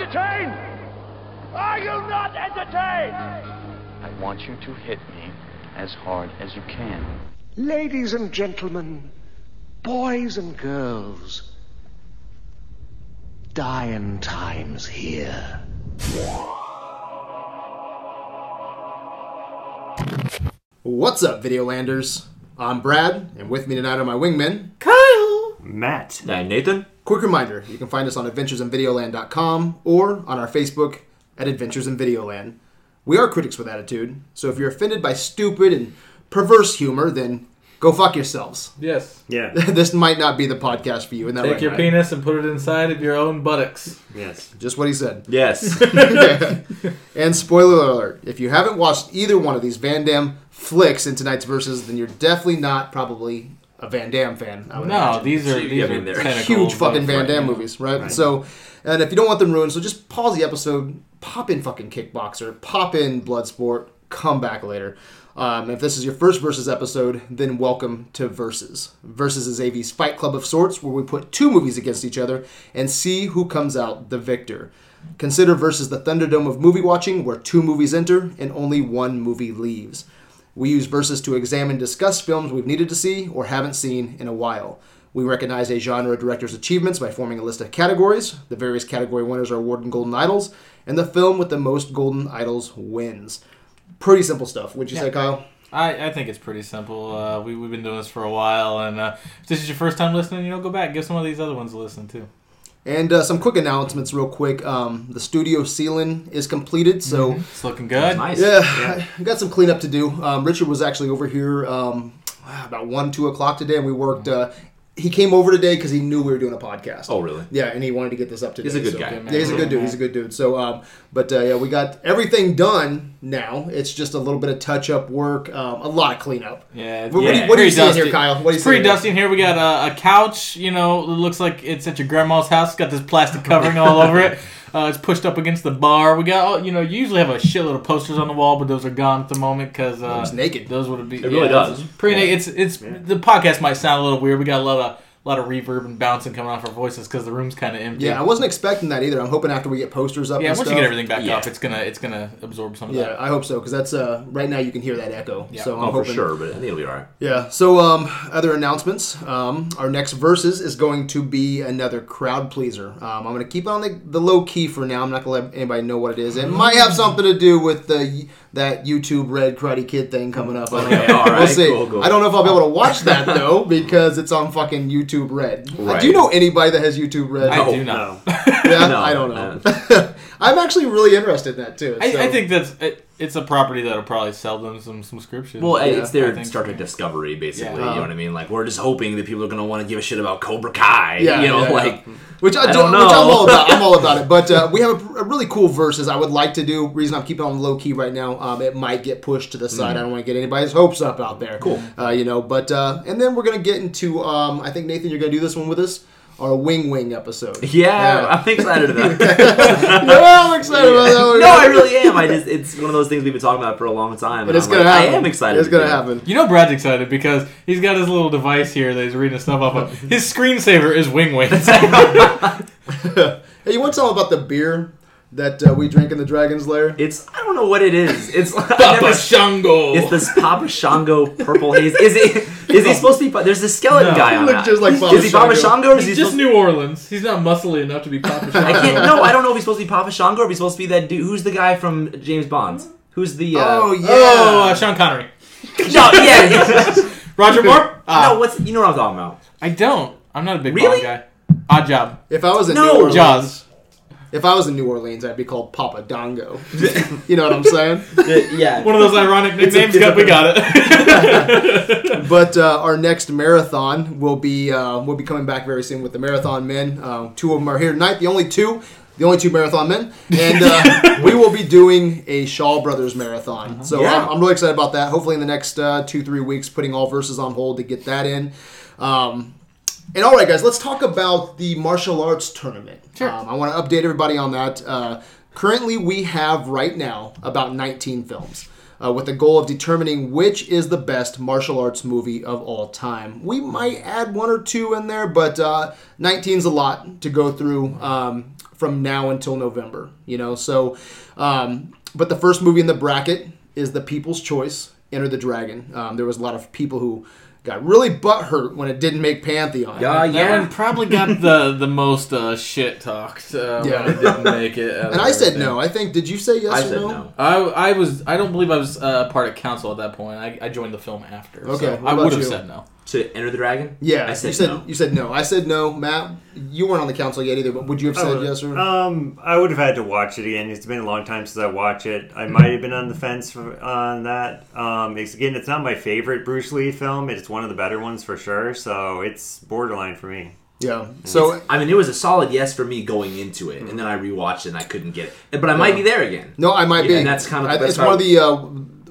entertained? Are you not entertained? I want you to hit me as hard as you can. Ladies and gentlemen, boys and girls, dying times here. What's up, Videolanders? I'm Brad, and with me tonight are my wingmen. Kyle, Matt. I'm Nathan. Quick reminder, you can find us on adventuresinvideoland.com or on our Facebook at Adventures in Videoland. We are critics with attitude, so if you're offended by stupid and perverse humor, then go fuck yourselves. Yes. Yeah. this might not be the podcast for you. Isn't that Take right, your Ryan? penis and put it inside of your own buttocks. Yes. Just what he said. Yes. And spoiler alert, if you haven't watched either one of these Van Damme flicks in tonight's verses, then you're definitely not probably a Van Damme fan. I would No, imagine. these are Yeah, these I mean, are they're huge fucking Van Damme yeah. movies, right? So, and if you don't want them ruined, so just pause the episode, pop in fucking Kickboxer, pop in Bloodsport, come back later. Um, if this is your first Versus episode, then welcome to Versus. Versus is AV's fight club of sorts where we put two movies against each other and see who comes out the victor. Consider Versus the Thunderdome of movie watching where two movies enter and only one movie leaves. We use verses to examine and discuss films we've needed to see or haven't seen in a while. We recognize a genre director's achievements by forming a list of categories. The various category winners are awarded golden idols, and the film with the most golden idols wins. Pretty simple stuff. Would you say, Kyle? I, I think it's pretty simple. Uh, we, we've been doing this for a while, and uh, if this is your first time listening, you know, go back, give some of these other ones a listen too. And uh, some quick announcements, real quick. Um, the studio ceiling is completed, so It's looking good. nice. Yeah, I got some cleanup to do. Um, Richard was actually over here um, about one, two o'clock today, and we worked. Uh, he came over today because he knew we were doing a podcast. Oh, really? Yeah, and he wanted to get this up today. He's a good so- guy. Yeah, he's a good dude. He's a good dude. So, um, but uh, yeah, we got everything done now. It's just a little bit of touch up work, um, a lot of cleanup. Yeah, What- what do you- yeah, what are you pretty seeing here. Kyle? What are you it's pretty here? dusty in here. We got a, a couch. You know, it looks like it's at your grandma's house. It's got this plastic covering all over it. Uh, it's pushed up against the bar. We got, all- you know, you usually have a shitload of posters on the wall, but those are gone at the moment because uh, It's naked. Those would be. It really does. Pretty naked. It's it's the podcast might sound a little weird. We got a lot of lot of reverb and bouncing coming off our voices because the room's kind of empty. Yeah, I wasn't expecting that either. I'm hoping after we get posters up. Yeah, and once stuff, you get everything back Yeah. up, it's gonna it's gonna absorb some of Yeah, that. Yeah, I hope so because that's uh, right now you can hear that echo. Yeah. So I'm Oh, for sure, but I think it'll be all right. Yeah. So, um, other announcements. Um, our next verses is going to be another crowd pleaser. Um, I'm going to keep it on the, the low key for now. I'm not going to let anybody know what it is. It might have something to do with the that YouTube Red Karate Kid thing coming up. I don't Okay, know. all right, we'll see. cool, cool. I don't know if I'll be able to watch that though because it's on fucking YouTube Red. Right. Do you know anybody that has YouTube Red? I No, do not. No. yeah, No, I don't know. I'm actually really interested in that too. I, so- I think that's it, it's a property that'll probably sell them some subscriptions. Well, Yeah, it's I their think Star so. Trek Discovery, basically. Yeah. You know what I mean? Like, we're just hoping that people are going to want to give a shit about Cobra Kai. Yeah, you know, yeah, yeah. like, Which I, I do, don't which I'm know. all about. I'm all about it. But uh, we have a, a really cool verses I would like to do. Reason I'm keeping it on low key right now. Um, it might get pushed to the side. I don't want to get anybody's hopes up out there. Mm. Cool. Uh, you know, but uh, and then we're gonna get into. Um, I think Nathan, you're gonna do this one with us. Our wing wing episode. yeah, I'm excited about that. yeah, I'm excited about that. one. no, I really am. I just, it's one of those things we've been talking about for a long time. But it's I'm gonna like, happen. I am excited. It's gonna happen. You know Brad's excited because he's got his little device here that he's reading stuff off of. His screensaver is Wing Wings. Hey, you want to tell them about the beer that uh, we drink in the Dragon's Lair? It's, I don't know what it is. It's, Papa never- Shango. It's this Papa Shango purple haze. Is it? Is he supposed to be? There's this skeleton No. guy He on looked that. just like Papa is he Papa Shango. Shango or is he just? New Orleans. He's not muscly enough to be Papa Shango. I can't. No, I don't know if he's supposed to be Papa Shango or if he's supposed to be that dude. Who's the guy from James Bond? Who's the? Uh, Oh yeah. Oh, uh, Sean Connery. no, yeah. Roger Moore? Ah, no, what's you know what I'm talking about? I don't. I'm not a big Really? Bond guy. Oddjob. If I was a No, New Orleans, Jaws. If I was in New Orleans, I'd be called Papa Dongo. you know what I'm saying? yeah. One of those ironic nicknames. Yep, we got it. But uh, our next marathon will be uh, will be coming back very soon with the marathon men. Uh, two of them are here tonight. The only two, the only two marathon men, and uh, we will be doing a Shaw Brothers marathon. So Yeah. I'm, I'm really excited about that. Hopefully in the next uh, two three weeks, putting all verses on hold to get that in. Um, and all right, guys, let's talk about the martial arts tournament. Sure. Um, I want to update everybody on that. Uh, currently, we have right now about 19 films. Uh, with the goal of determining which is the best martial arts movie of all time. We might add one or two in there, but uh, 19 is a lot to go through. Um, from now until November. You know, so um, but the first movie in the bracket is The People's Choice, Enter the Dragon. Um, there was a lot of people who got really butthurt when it didn't make Pantheon. Yeah, That yeah. one probably got the the most uh, shit talked. Uh, Yeah. when it didn't make it. And I said everything. no. I think. Did you say yes I or said no? no. I, I was I don't believe I was uh, part of council at that point. I, I joined the film after. Okay, so I would have said no. To Enter the Dragon? Yeah, I said, you said no. you said no. I said no. Matt, you weren't on the council yet either. But would you have said yes or? Um, I would have had to watch it again. It's been a long time since I watched it. I might have been on the fence for, on that. Um, it's, again, it's not my favorite Bruce Lee film. It's one of the better ones for sure. So it's borderline for me. yeah. So I mean, it was a solid yes for me going into it, and then I rewatched it and I couldn't get it. But I might be there again. no, I might Yeah, be. and that's kind of- I- that's it's how- one of the uh,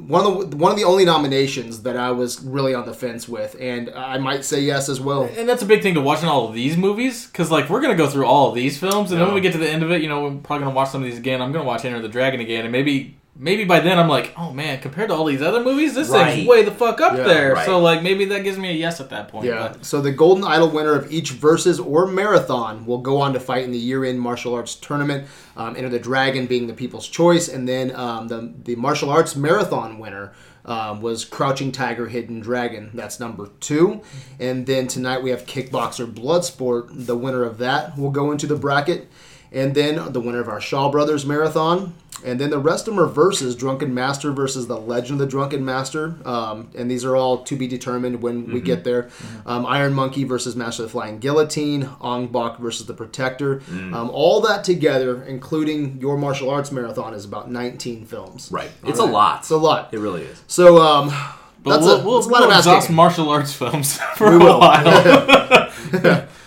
one of the one of the only nominations that I was really on the fence with, and I might say yes as well. And that's a big thing to watching all of these movies because like we're gonna go through all of these films, and then when we get to the end of it, you know, we're probably gonna watch some of these again. I'm gonna watch Enter the Dragon again, and maybe maybe by then I'm like, oh man, compared to all these other movies, this Right. thing's way the fuck up Yeah, there. right. So like maybe that gives me a yes at that point. Yeah. But So the Golden Idol winner of each versus or marathon will go on to fight in the year-end martial arts tournament. Um, Enter the Dragon being the people's choice, and then um, the the martial arts marathon winner. Um, was Crouching Tiger, Hidden Dragon. That's number two. And then tonight we have Kickboxer Bloodsport. The winner of that will go into the bracket. And then the winner of our Shaw Brothers Marathon. And then the rest of them are versus Drunken Master versus the Legend of the Drunken Master. Um, and these are all to be determined when we get there. Um, Iron Monkey versus Master of the Flying Guillotine. Ong Bak versus the Protector. Um, all that together, including your martial arts marathon, is about 19 films. Right. It's a lot. It's a lot. It really is. So, um, but that's we'll, a, we'll, that's a lot we'll of exhaust martial arts films for We a will. while. Yeah,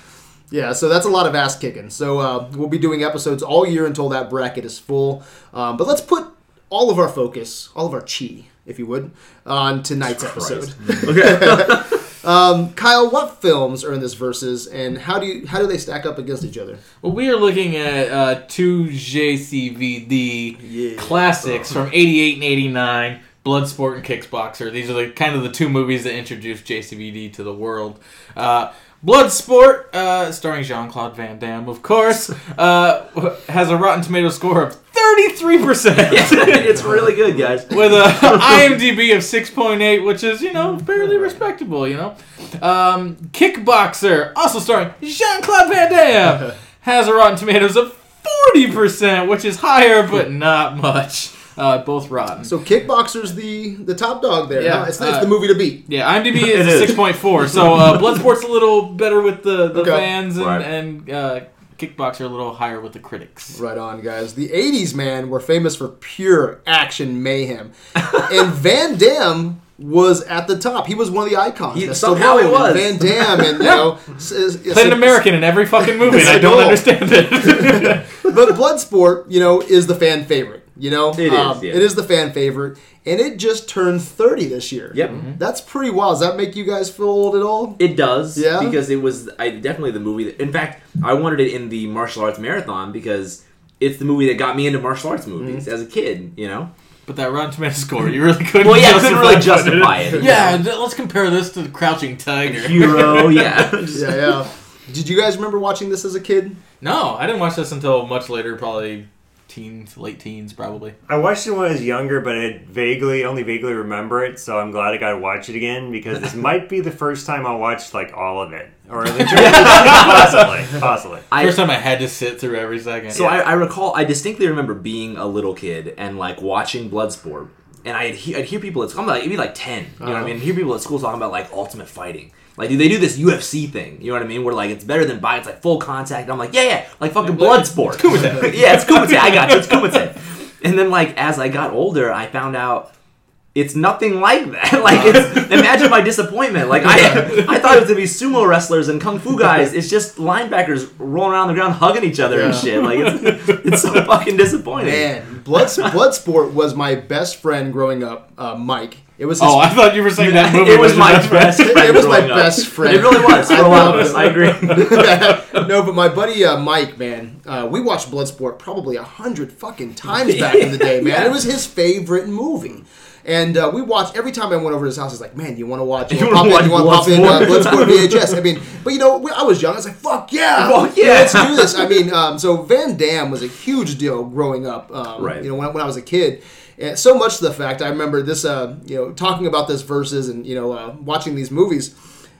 so that's a lot of ass kicking. So uh, we'll be doing episodes all year until that bracket is full. Um, but let's put all of our focus, all of our chi, if you would, on tonight's episode. um, Kyle, what films are in this versus, and how do you how do they stack up against each other? Well, we are looking at uh, two JCVD classics from '88 and '89, Bloodsport and Kickboxer. These are the kind of the two movies that introduced JCVD to the world. Uh, Bloodsport, uh, starring Jean Claude Van Damme, of course, uh, has a Rotten Tomato score of 33%. it's really good, guys. with a IMDb of 6.8, which is, you know, fairly respectable, you know. Um, Kickboxer, also starring Jean Claude Van Damme, has a Rotten Tomatoes of 40%, which is higher, but not much. Uh, both rotten. So Kickboxer's the the top dog there. Yeah, huh? It's, uh, it's the movie to beat. Yeah, IMDb It is, is. 6.4, so uh, Bloodsport's a little better with the, the Okay. fans, and, Right. and uh, Kickboxer a little higher with the critics. Right on, guys. The 80s, man, were famous for pure action mayhem. and Van Damme was at the top. He was one of the icons. He- That's somehow he was. Van Damme and, you know... s- s- Played an American in every fucking movie, and I don't understand it. But Bloodsport, you know, is the fan favorite. You know? Um, It is, yeah. It is the fan favorite. And it just turned 30 this year. Yep. That's pretty wild. Does that make you guys feel old at all? It does, Yeah? because it was I definitely the movie. That, in fact, I wanted it in the martial arts marathon because it's the movie that got me into martial arts movies Mm-hmm. as a kid. You know, But that Rotten Tomato score, you really couldn't. well, yeah, couldn't really justify it. Yeah, th- let's compare this to the Crouching Tiger. hero, yeah. Yeah, yeah. Did you guys remember watching this as a kid? No, I didn't watch this until much later, probably teens, late teens, probably. I watched it when I was younger, but I vaguely, only vaguely remember it. So I'm glad I got to watch it again because this might be the first time I'll watch like all of it, or the possibly, possibly. I- First time I had to sit through every second. So I, I recall, I distinctly remember being a little kid and like watching Bloodsport, and I'd, he- I'd hear people. It's I'm like it'd be like ten. You know what I uh-huh. mean? Hear people at school talking about like ultimate fighting. Like do they do this UFC thing? You know what I mean? Where like it's better than by it's like full contact. I'm like yeah yeah like fucking Bloodsport. Kumite. yeah, it's Kumite. I got you. It's Kumite. And then like as I got older, I found out. It's nothing like that. Like, it's, imagine my disappointment. Like, I, I thought it was gonna be sumo wrestlers and kung fu guys. It's just linebackers rolling around the ground, hugging each other and shit. Like, it's, it's so fucking disappointing. Man, Blood Bloodsport was my best friend growing up, uh, Mike. It was. His, Oh, I thought you were saying that movie it was your my best friend. friend. It was my up. best friend. It really was for a lot of us. I agree. no, but my buddy uh, Mike, man, uh, we watched Bloodsport probably a hundred fucking times back in the day, man. Yeah. It was his favorite movie. And uh, we watched every time I went over to his house. He's like, "Man, you want to watch? You, want to pop in? You want to pop in uh, Bloodsport?" Bloodsport VHS?" I mean, but you know, we- I was young. I was like, "Fuck yeah, Fuck yeah. let's do this." I mean, um, so Van Damme was a huge deal growing up. Um, Right. You know, when, when I was a kid. And so much to the fact I remember this, uh, you know, talking about this verses and you know, uh, watching these movies.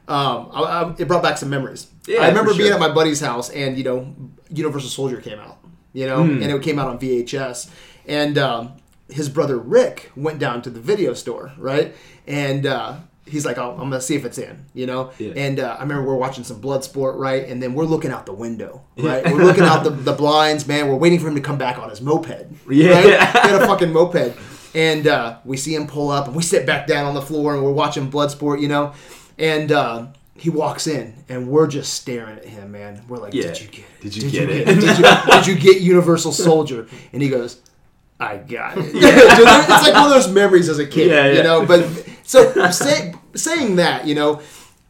Um, I, I, it brought back some memories. Yeah, I remember for being sure. at my buddy's house, and you know, Universal Soldier came out. You know, Hmm. and it came out on VHS, and um, his brother Rick went down to the video store, right? And uh, he's like, oh, "I'm gonna see if it's in," you know. Yeah. And uh, I remember we're watching some Bloodsport, right? And then we're looking out the window, right? we're looking out the, the blinds, man. We're waiting for him to come back on his moped. Yeah. right? he had a fucking moped, and uh, we see him pull up, and we sit back down on the floor, and we're watching Bloodsport, you know, and. Uh, he walks in, and we're just staring at him, man. We're like, Yeah. "Did you get it? Did you get it?" Did you, did you get Universal Soldier?" And he goes, "I got it." Dude, it's like one of those memories as a kid, Yeah, you know. But so say, saying that, you know,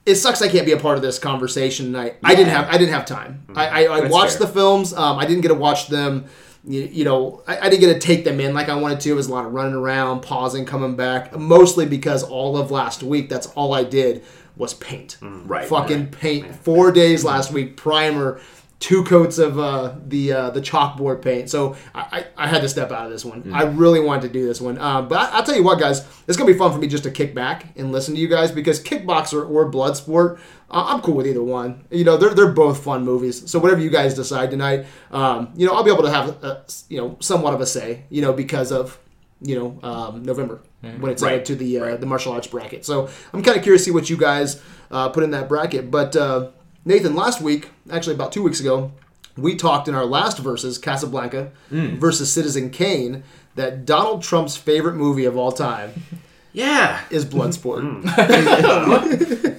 it sucks I can't be a part of this conversation tonight. I didn't have I didn't have time. Mm-hmm. I, I, I watched fair. the films. Um, I didn't get to watch them. You, you know, I, I didn't get to take them in like I wanted to. It was a lot of running around, pausing, coming back. Mostly because all of last week, that's all I did was paint. Mm, right, Fucking paint. Four days mm-hmm. last week, primer, two coats of uh, the uh, the chalkboard paint. So I, I, I had to step out of this one. I really wanted to do this one. Uh, but I, I'll tell you what, guys, it's gonna be fun for me just to kick back and listen to you guys because kickboxer or bloodsport, uh, I'm cool with either one. You know, they're they're both fun movies. So whatever you guys decide tonight, um, you know, I'll be able to have a, you know somewhat of a say. You know, because of you know um, November when it's Right. added to the uh, the martial arts bracket. So I'm kind of curious to see what you guys uh, put in that bracket. But uh, Nathan, last week, actually about two weeks ago, we talked in our last verses, Casablanca mm. versus Citizen Kane, that Donald Trump's favorite movie of all time Yeah. is Bloodsport. Mm.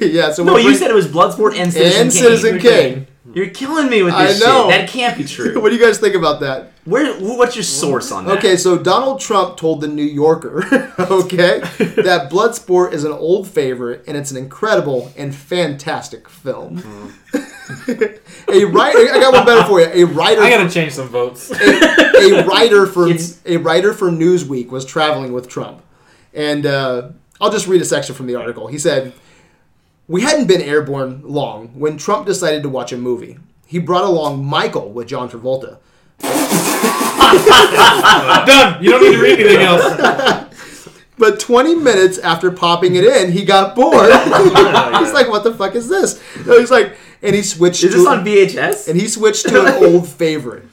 yeah, so No, you bring- said it was Bloodsport and Citizen and Kane. Citizen Kane. You're killing me with this. I know. shit. That can't be true. what do you guys think about that? Where? What's your source on that? Okay, so Donald Trump told the New Yorker, okay, that Bloodsport is an old favorite and it's an incredible and fantastic film. a writer, I got one better for you. A writer, I gotta change some votes. a writer for It's- a writer for Newsweek was traveling with Trump, and uh, I'll just read a section from the article. He said, "We hadn't been airborne long when Trump decided to watch a movie. He brought along Michael with John Travolta." Done. You don't need to read anything else. But 20 minutes after popping it in, he got bored. he's like, "What the fuck is this?" No, he's like, and he switched. Is to this on VHS? And he switched to an old favorite,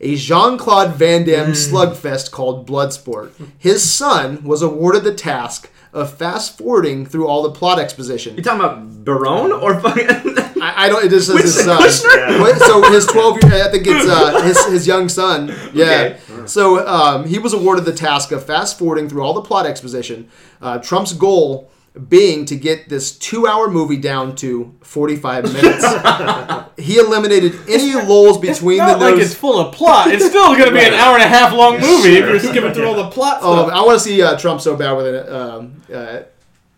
a Jean Claude Van Damme mm. slugfest called Bloodsport. His son was awarded the task of fast forwarding through all the plot exposition. You talking about Barron or fucking? I, I don't. It just says his son. Kushner? What- So his twelve year, I think it's uh, his his young son. Yeah. Okay. So um, he was awarded the task of fast forwarding through all the plot exposition. Uh, Trump's goal being to get this two hour movie down to forty five minutes. he eliminated any lulls between the Not like nose. it's full of plot. It's still gonna be an hour and a half long movie if you're skipping through all the plot Oh, stuff. I want to see uh, Trump so bad with an um, uh,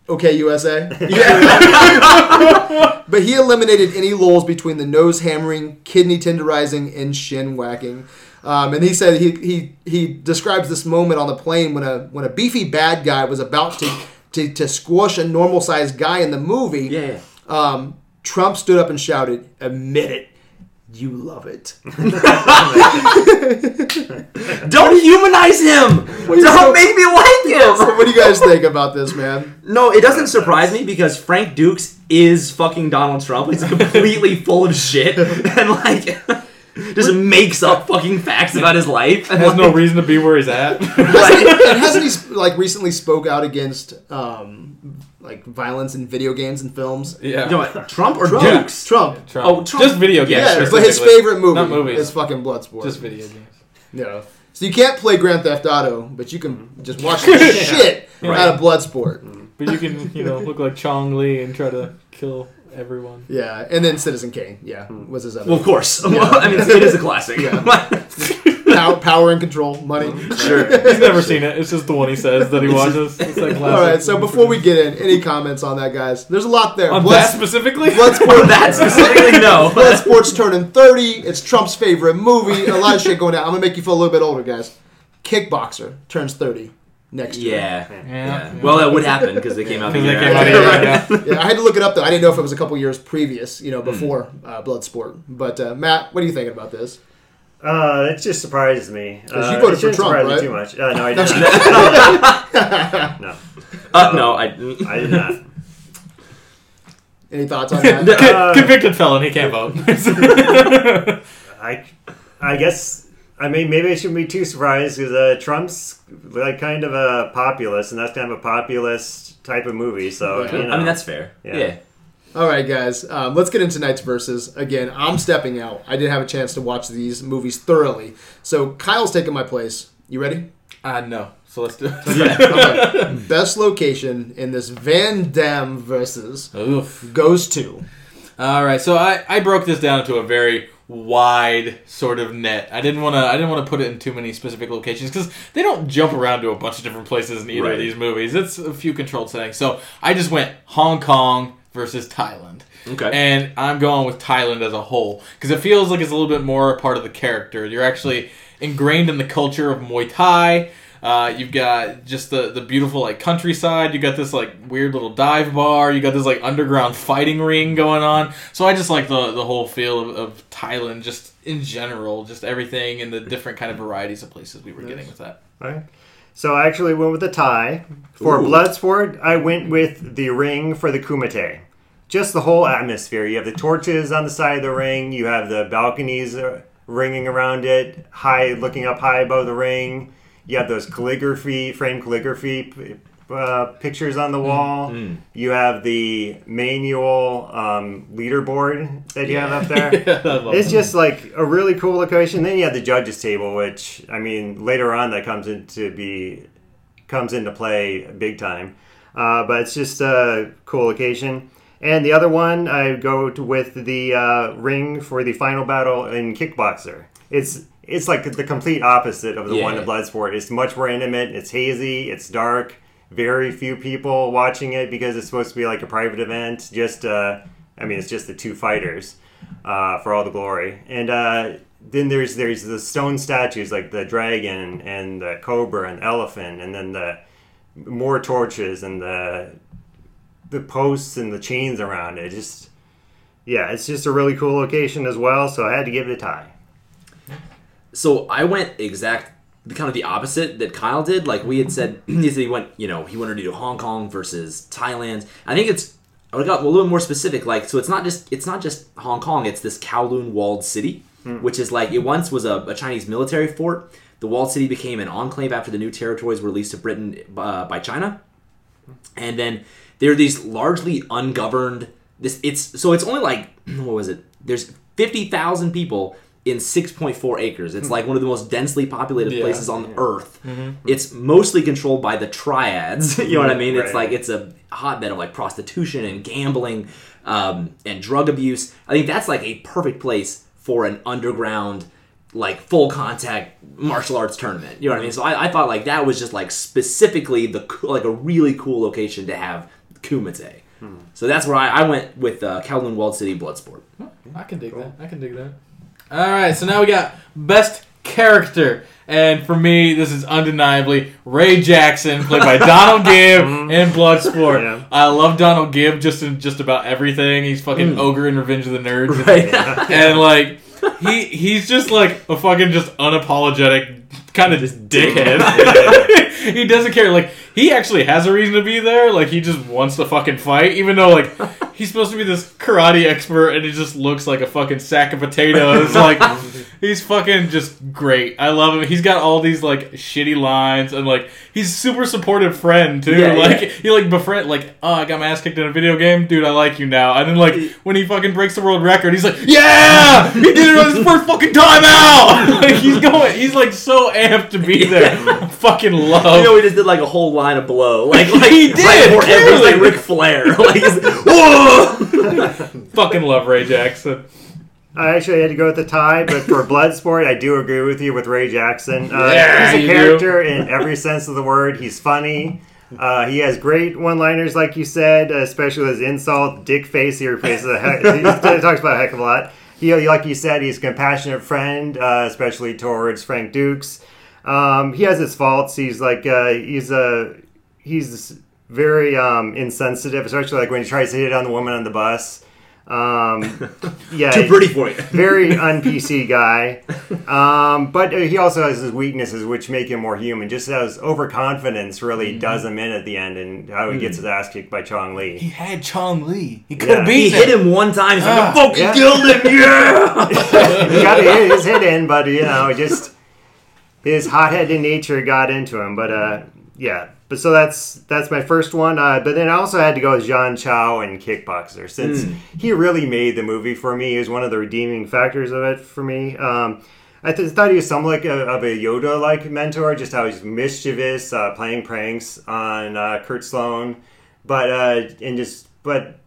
OK USA. but he eliminated any lulls between the nose hammering, kidney tenderizing, and shin whacking. Um, and he said he, he he describes this moment on the plane when a when a beefy bad guy was about to to, to squash a normal sized guy in the movie. Yeah. Um, Trump stood up and shouted, "Admit it, you love it." Don't humanize him. Don't make me like him. what do you guys think about this, man? No, it doesn't surprise me because Frank Dux is fucking Donald Trump. He's completely full of shit and like just makes up fucking facts about his life. And Has no reason to be where he's at. Hasn't- and hasn't he like recently spoke out against um, like violence in video games and films? yeah. You know what, Trump or Trump. Dux? Trump. Trump. Oh, Trump. Just video games. Yeah, but his favorite movie Not movies. is fucking Bloodsport. Just video games. yeah. So you can't play Grand Theft Auto, but you can just watch the shit Right. out of Bloodsport. But you can, you know, look like Chong Li and try to kill everyone. Yeah, and then Citizen Kane. Yeah, was his other. Well, of course. Well, I mean, it is a classic. power, power and control, money. Sure. He's never seen it. It's just the one he says that he watches. It's like All right. So before we get in, any comments on that, guys? There's a lot there. on Blood- that specifically, Bloodsport. that specifically, no. Bloodsport's turning 30. It's Trump's favorite movie. A lot of shit going down. I'm gonna make you feel a little bit older, guys. Kickboxer turns 30 next year. Yeah. Yeah. yeah. Well, that would happen because they came out the they came out of yeah. Yeah, I had to look it up though. I didn't know if it was a couple years previous, you know, Hmm. before uh, Bloodsport. But uh, Matt, what are you thinking about this? Uh, it just surprises me. 'Cause you Uh, voted it shouldn't for Trump, surprise me right? Too much. Uh, no, I didn't. no, Uh, no, I. I did not. Any thoughts on that? Uh, Convicted felon, he can't vote. I, I guess. I mean, maybe I shouldn't be too surprised because uh, Trump's like kind of a populist, and that's kind of a populist type of movie. So Yeah. you know, I mean, that's fair. Yeah. Yeah. All right, guys. Um, let's get into tonight's verses. Again, I'm stepping out. I didn't have a chance to watch these movies thoroughly, so Kyle's taking my place. You ready? uh, no. So let's do it. Okay. Best location in this Van Damme versus Oof. goes to. All right, so I, I broke this down into a very wide sort of net. I didn't want to I didn't want to put it in too many specific locations because they don't jump around to a bunch of different places in either Right. of these movies. It's a few controlled settings. So I just went Hong Kong versus Thailand. Okay. And I'm going with Thailand as a whole because it feels like it's a little bit more a part of the character. You're actually ingrained in the culture of Muay Thai. Uh, you've got just the, the beautiful like countryside. You got this like weird little dive bar. You got this like underground fighting ring going on. So I just like the the whole feel of, of Thailand, just in general, just everything and the different kind of varieties of places we were getting with that. Right. So I actually went with the tie. For Ooh. Bloodsport, I went with the ring for the Kumite. Just the whole atmosphere. You have the torches on the side of the ring. You have the balconies uh, ringing around it, high, looking up high above the ring. You have those calligraphy, frame calligraphy uh, pictures on the wall. You have the manual um, leaderboard that you have up there. It's just like a really cool location. Then you have the judges table, which I mean later on that comes into be comes into play big time. Uh, but it's just a cool location. And the other one, I go to, with the uh, ring for the final battle in Kickboxer. It's it's like the complete opposite of the one in Yeah. Bloodsport. It's much more intimate. It's hazy. It's dark. Very few people watching it because it's supposed to be like a private event. Just uh, I mean, it's just the two fighters uh, for all the glory. And uh, then there's there's the stone statues like the dragon and the cobra and elephant, and then the more torches and the the posts and the chains around it. Just yeah, it's just a really cool location as well. So I had to give it a tie. So I went exact, kind of the opposite that Kyle did. Like we had said, he said he went, you know, he wanted to do Hong Kong versus Thailand. I think it's, I would have got a little more specific. Like, so it's not just, it's not just Hong Kong. It's this Kowloon walled city, which is like it once was a, a Chinese military fort. The walled city became an enclave after the new territories were released to Britain uh, by China, and then there are these largely ungoverned. This it's so it's only like what was it? There's fifty thousand people in 6.4 acres. It's like one of the most densely populated Yeah. places on Earth. It's mostly controlled by the triads. you know what I mean? It's like it's a hotbed of like prostitution and gambling um, and drug abuse. I think that's like a perfect place for an underground, like full contact martial arts tournament. You know what I mean? So I, I thought like that was just like specifically the co- like a really cool location to have Kumite. So that's where I, I went with uh, Kowloon Walled City Bloodsport. I can dig that. I can dig that. All right, so now we got best character, and for me, this is undeniably Ray Jackson, played by Donald Gibb mm-hmm. in Bloodsport. Yeah. I love Donald Gibb just in just about everything. He's fucking mm. ogre in Revenge of the Nerds, Right. and like he he's just like a fucking just unapologetic kind of just dickhead. he doesn't care. Like he actually has a reason to be there. Like he just wants to fucking fight, even though like he's supposed to be this karate expert, and he just looks like a fucking sack of potatoes. like he's fucking just great. I love him. He's got all these like shitty lines, and like he's a super supportive friend too. Yeah, like yeah. he like befriend like oh I got my ass kicked in a video game, dude. I like you now. And then like when he fucking breaks the world record, he's like yeah, he did it on his first fucking time out. like he's going, he's like so amped to be there. Fucking love. You know, he just did like a whole line of blow, like like He did, right before every- clearly. like Ric Flair, like he's- whoa. fucking love Ray Jackson. I actually had to go with the tie, but for Bloodsport, I do agree with you with Ray Jackson. Uh, Yeah, he's a you character in every sense of the word. He's funny. Uh, he has great one-liners, like you said, especially with his insult, dick face. He replaces a heck, he talks about a heck of a lot. He, like you said, he's a compassionate friend, uh, especially towards Frank Dux. Um, he has his faults. He's like uh, he's a he's very um, insensitive, especially like when he tries to hit on the woman on the bus. Um, yeah, Too pretty for you. very un PC guy. Um, but he also has his weaknesses, which make him more human. Just as overconfidence really does him in at the end, and how he gets his ass kicked by Chong Li. He had Chong Li. He could Yeah. have He beat hit him one time. He's like, Ah, I fucking yeah. killed him. Yeah. he got his his hit in, but you know, just his hot-headed nature got into him. But uh, yeah. But so that's that's my first one. Uh, but then I also had to go with Jean Chow and Kickboxer since he really made the movie for me. He was one of the redeeming factors of it for me. Um, I th- thought he was some like a, of a Yoda-like mentor, just how he's mischievous, uh, playing pranks on uh, Kurt Sloan, but uh, and just but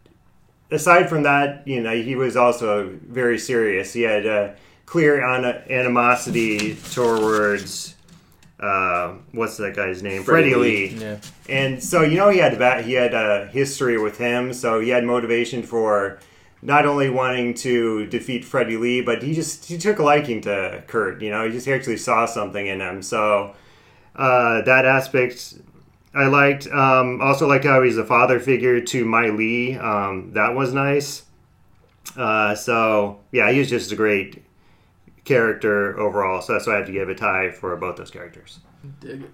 aside from that, you know, he was also very serious. He had uh, clear an- animosity towards uh, what's that guy's name, Freddie Lee. Lee. Yeah. And so you know he had he had a history with him, so he had motivation for not only wanting to defeat Freddie Lee, but he just he took a liking to Kurt. You know, he just actually saw something in him. So uh, that aspect I liked. Um, also liked how he's a father figure to Mylee. Um, that was nice. Uh, so yeah, he was just a great character overall. So that's why I had to give a tie for both those characters. Dig it.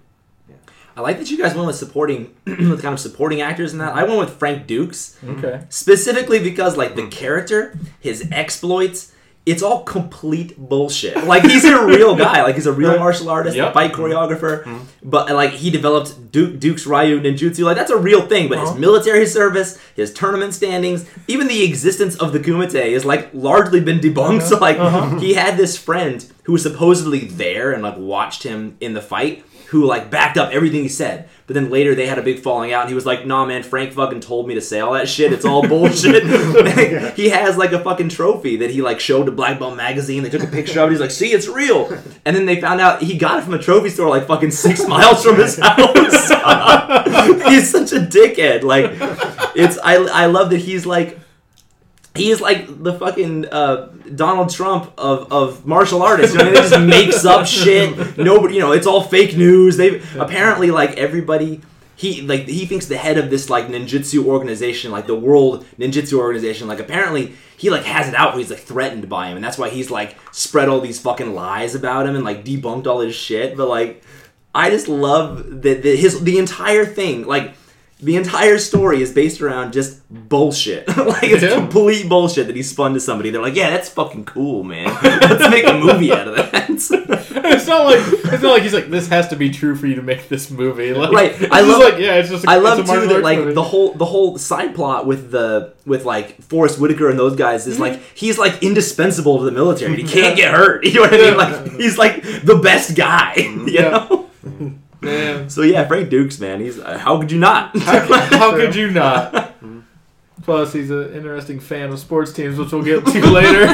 I like that you guys went with supporting, with kind of supporting actors in that. I went with Frank Dux. Okay. specifically because like the character his exploits it's all complete bullshit. Like he's a real guy. Like he's a real martial artist Yep. a fight mm-hmm. choreographer. Mm-hmm. But like he developed Duke, Dux ryu ninjutsu. Like that's a real thing. But his uh-huh. military service his tournament standings even the existence of the kumite has like largely been debunked. So like uh-huh. he had this friend who was supposedly there and like watched him in the fight who like backed up everything he said. But then later they had a big falling out, and he was like, "Nah, man, Frank fucking told me to say all that shit. It's all bullshit." he has like a fucking trophy that he like showed to Black Belt magazine. They took a picture of it. He's like, "See, it's real." And then they found out he got it from a trophy store like fucking six miles from his house. he's such a dickhead. Like, it's I I love that he's like he is like the fucking uh, Donald Trump of, of martial artists. You know, what I mean? they just makes up shit. Nobody, you know, it's all fake news. They apparently like everybody. He like he thinks the head of this like ninjutsu organization, like the World Ninjutsu Organization, like apparently he like has it out. Where he's like threatened by him, and that's why he's like spread all these fucking lies about him and like debunked all his shit. But like, I just love that his the entire thing like the entire story is based around just bullshit. like it's Yeah. complete bullshit that he spun to somebody. They're like, yeah, that's fucking cool, man. Let's make a movie out of that. It's not like it's not like he's like this has to be true for you to make this movie. Like, Right. I love- like yeah, it's just. A, I love too that like movie. the whole the whole side plot with the with like Forest Whitaker and those guys is like mm-hmm. he's like indispensable to the military. He can't get hurt. You know what I mean? Like he's like the best guy. You Yeah. know. Man, So yeah, Frank Dux, man. He's uh, how could you not? how, could- how could you not? Plus, he's an interesting fan of sports teams, which we'll get to later.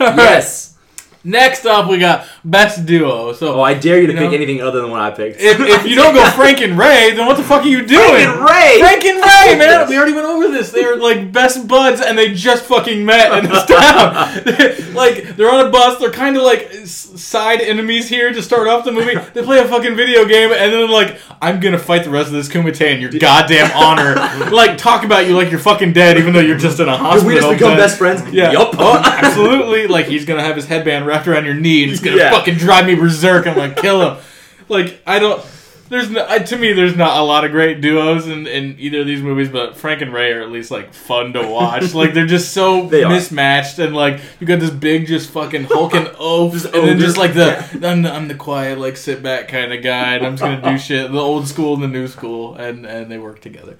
yes. Next up, we got best duo. So Oh, I dare you to You pick know? anything other than what I picked. if, if you don't go Frank and Ray, then what the fuck are you doing? Frank and Ray! Frank and Ray, man. We already went over this. They're like best buds, and they just fucking met in this town. like they're on a bus. They're kind of like side enemies here to start off the movie. They play a fucking video game, and then like I'm gonna fight the rest of this Kumite in your goddamn honor. like talk about you like you're fucking dead, even though you're just in a hospital. Did we just become bed. best friends? Yeah. Yup. Oh, absolutely. Like he's gonna have his headband wrapped around your knee and it's gonna Yeah. Fucking drive me berserk. I'm gonna kill him. Like I don't. There's no, I, to me, there's not a lot of great duos in, in either of these movies, but Frank and Ray are at least like fun to watch. like they're just so They are. mismatched, and like you got this big, just fucking hulking oaf, and then just like the I'm, the I'm the quiet, like sit back kind of guy, and I'm just gonna do shit. The old school and the new school, and and they work together.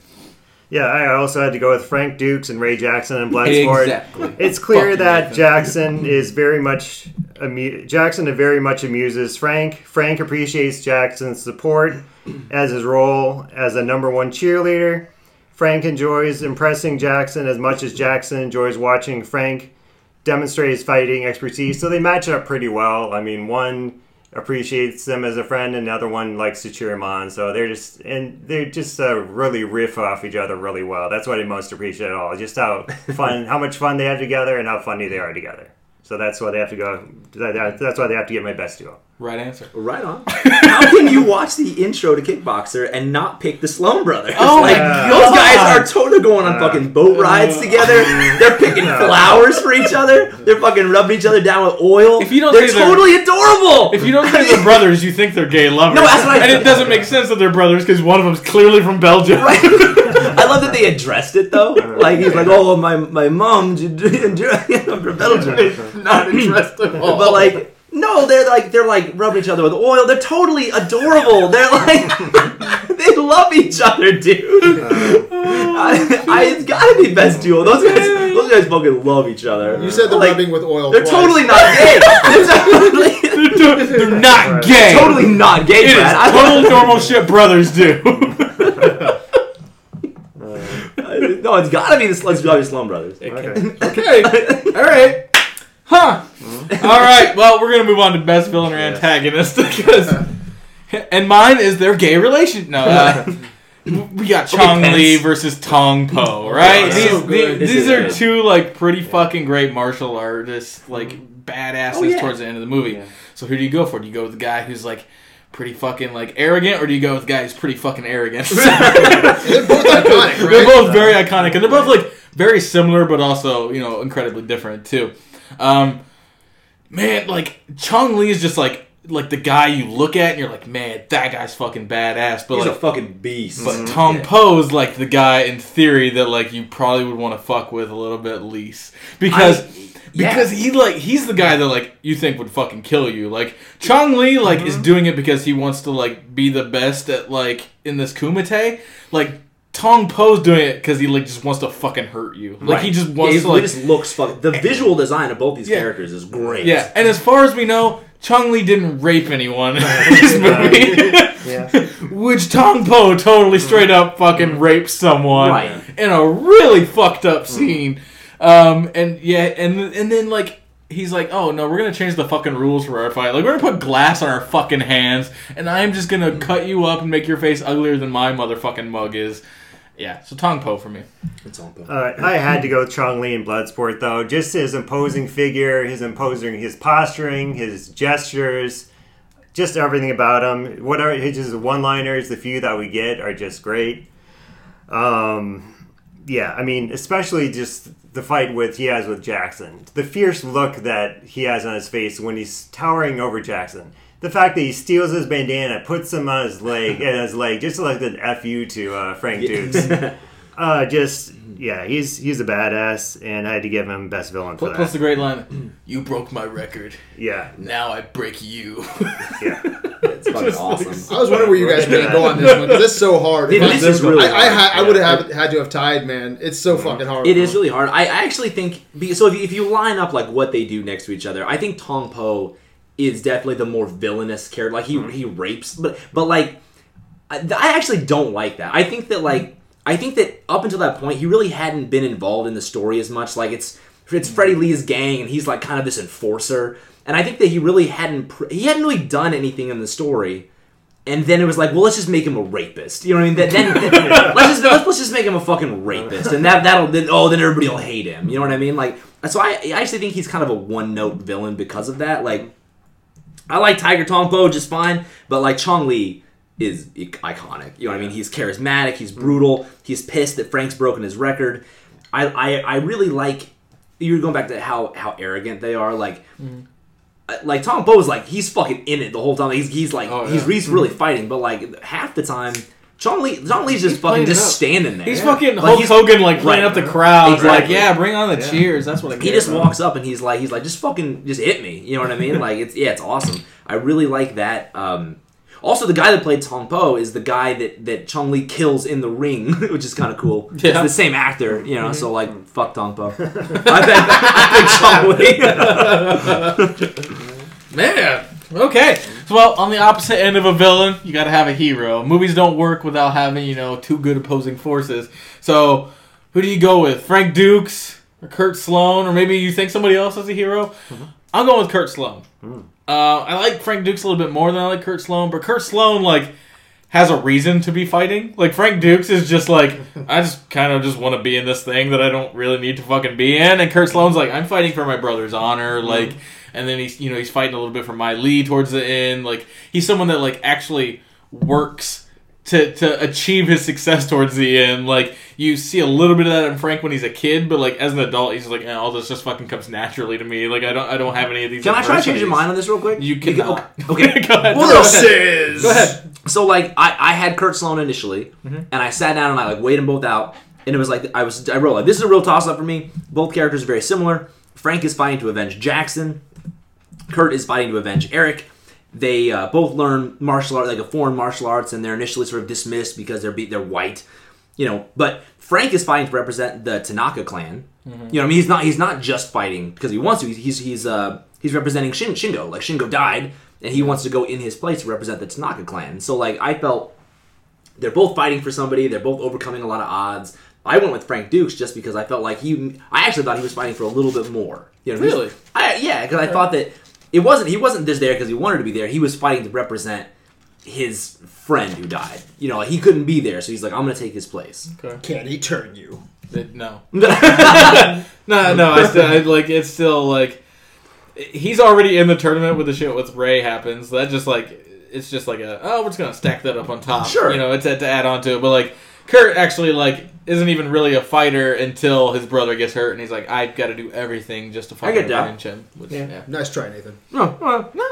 Yeah, I also had to go with Frank Dux and Ray Jackson and Bloodsport. Exactly. It's clear Fucking that Jackson is very much amu- Jackson very much amuses Frank. Frank appreciates Jackson's support as his role as a number one cheerleader. Frank enjoys impressing Jackson as much as Jackson enjoys watching Frank demonstrate his fighting expertise. So they match up pretty well. I mean, one appreciates them as a friend, and the other one likes to cheer him on. So they're just and they just uh, really riff off each other really well. That's what I most appreciate at all. Just how fun, how much fun they have together, and how funny they are together. So that's why they have to go. that- that- That's why they have to get my best duo. Right answer. Right on. How can you watch the intro to Kickboxer and not pick the Sloan brothers? Oh like, my those God. guys are totally going on uh, fucking boat uh, rides together. They're picking flowers for each other. They're fucking rubbing each other down with oil. If you don't they're say they're- totally adorable. If you don't think they're brothers, you think they're gay lovers. No, that's what I- and it doesn't make sense that they're brothers because one of them's clearly from Belgium. I love that they addressed it though. Like he's like, oh my my mom, I'm from Belgium. Not interested. at all. But like, no, they're like they're like rubbing each other with oil. They're totally adorable. They're like they love each other, dude. I, I, it's gotta be best duo. Those guys, those guys fucking love each other. you said the like, rubbing with oil. They're twice. totally not gay. They're totally, they're not gay. totally not gay, It is Brad. I- total normal shit brothers do. No, it's gotta be the Let's Go Sloan Brothers. Okay. okay. All right. Huh. All right. Well, we're gonna move on to best villain or antagonist because, and mine is their gay relation. No. Uh, we got Chong Pence. Li versus Tong Po, right? These so these. This these is are good. two like pretty fucking great martial artists, like badasses Oh, yeah. towards the end of the movie. So who do you go for? Do you go with the guy who's like pretty fucking like arrogant, or do you go with guys pretty fucking arrogant? They're both iconic, right? They're both very iconic, and they're both like very similar, but also you know incredibly different too. Um, man, like Chong Li is just like like the guy you look at and you're like, man, that guy's fucking badass. But He's like, a fucking beast. but Tong Po's like the guy in theory that like you probably would want to fuck with a little bit least because. I- yeah. Because he like he's the guy that like you think would fucking kill you. Like Chong Li like is mm-hmm. doing it because he wants to like be the best at like in this kumite. Like Tong Po's doing it because he like just wants to fucking hurt you. Like he just wants Yeah, to like It just looks fucking. The eh. visual design of both these Yeah. characters is great. yeah. And as far as we know, Chong Li didn't rape anyone in this movie. Yeah. Which Tong Po totally straight up fucking mm-hmm. raped someone Right. in a really fucked up mm-hmm. scene. Um, and yeah, and and then like he's like, oh no, we're gonna change the fucking rules for our fight. Like we're gonna put glass on our fucking hands, and I'm just gonna cut you up and make your face uglier than my motherfucking mug is. Yeah, so Tong Po for me. It's on both. Uh, I had to go with Chong Li in Bloodsport though. Just his imposing figure, his imposing, his posturing, his gestures, just everything about him. Whatever his one-liners, the few that we get are just great. Um, yeah, I mean, especially just the fight with he has with Jackson, the fierce look that he has on his face when he's towering over Jackson. The fact that he steals his bandana, puts him on his leg, and his leg, just like an fu to uh, Frank Dux. Uh, just yeah, he's he's a badass, and I had to give him best villain for Plus the great line, "You broke my record, Yeah, now I break you." yeah. It's fucking awesome. I was wondering where you guys were gonna go on this one because it's so hard. It is I, really I, I, hard. ha- I would have had to have tied, man. It's so fucking hard. It is really hard. I, I actually think so. If you, if you line up like what they do next to each other, I think Tong Po is definitely the more villainous character. Like he mm-hmm. he rapes, but but like I, I actually don't like that. I think that like I think that up until that point, he really hadn't been involved in the story as much. Like it's it's Freddie mm-hmm. Lee's gang, and he's like kind of this enforcer. And I think that he really hadn't pr- he hadn't really done anything in the story. And then it was like, well, let's just make him a rapist. You know what I mean? Then, then, then- let's just let's, let's just make him a fucking rapist, and that that'll then oh then everybody will hate him. You know what I mean? Like so I, I actually think he's kind of a one note villain because of that. Like I like Tiger Tong Po just fine, but like Chong Li is iconic. You know what I mean? He's charismatic. He's brutal. He's pissed that Frank's broken his record. I I, I really like. You're going back to how how arrogant they are. Like uh, like Tong Po is like he's fucking in it the whole time. He's he's like Oh, he's, yeah. he's really fighting, but like half the time. Chong Li, Chong Li's just fucking just standing there. He's fucking Like, Hulk he's- Hogan, like playing Right. up the crowd. Like, yeah, bring on the cheers. That's what I. he just about. walks up and he's like he's like just fucking just hit me you know what i mean like it's yeah it's awesome i really like that um also the guy that played Tong Po is the guy that that Chong Li kills in the ring which is kind of cool Yeah. it's the same actor you know mm-hmm. so like mm-hmm. fuck Tong Po i bet I think Chong Li Man. Okay. So, well, on the opposite end of a villain, you got to have a hero. Movies don't work without having, you know, two good opposing forces. So, who do you go with? Frank Dux or Kurt Sloan, or maybe you think somebody else is a hero. Mm-hmm. I'm going with Kurt Sloan. Hmm. Uh, I like Frank Dux a little bit more than I like Kurt Sloan, but Kurt Sloan like has a reason to be fighting. Like Frank Dux is just like I just kind of just want to be in this thing that I don't really need to fucking be in, and Kurt Sloan's like I'm fighting for my brother's honor, like, and then he's you know he's fighting a little bit for Mylee towards the end. Like he's someone that like actually works to to achieve his success towards the end. Like you see a little bit of that in Frank when he's a kid, but like as an adult, he's like, eh, all this just fucking comes naturally to me. Like I don't I don't have any of these. Can I try to change your mind on this real quick? You cannot. Okay. Go ahead. Go ahead. is. Go ahead. So like I, I had Kurt Sloan initially, and I sat down and I like weighed them both out, and it was like I was I wrote like this is a real toss up for me. Both characters are very similar. Frank is fighting to avenge Jackson. Kurt is fighting to avenge Eric. They uh, both learn martial art, like a foreign martial arts, and they're initially sort of dismissed because they're be- they're white, you know. But Frank is fighting to represent the Tanaka clan. You know, what I mean, he's not he's not just fighting because he wants to. He's he's he's, uh, he's representing Shin- Shingo. Like Shingo died, and he wants to go in his place to represent the Tanaka clan. So like I felt they're both fighting for somebody. They're both overcoming a lot of odds. I went with Frank Dux just because I felt like he. I actually thought he was fighting for a little bit more. You know, Really? I, yeah, because I thought that it wasn't. He wasn't just there because he wanted to be there. He was fighting to represent his friend who died. You know, like, he couldn't be there, so he's like, I'm going to take his place. Can he turn you? It- no. No, no, I still I, like it's still like he's already in the tournament with the shit with Ray happens. That just like it's just like a oh we're just gonna stack that up on top. Sure. you know it's to add on to it. But like Kurt actually like isn't even really a fighter until his brother gets hurt, and he's like I've got to do everything just to I fucking get that. avenge him. Which, yeah. Nice try, Nathan. No, well, no.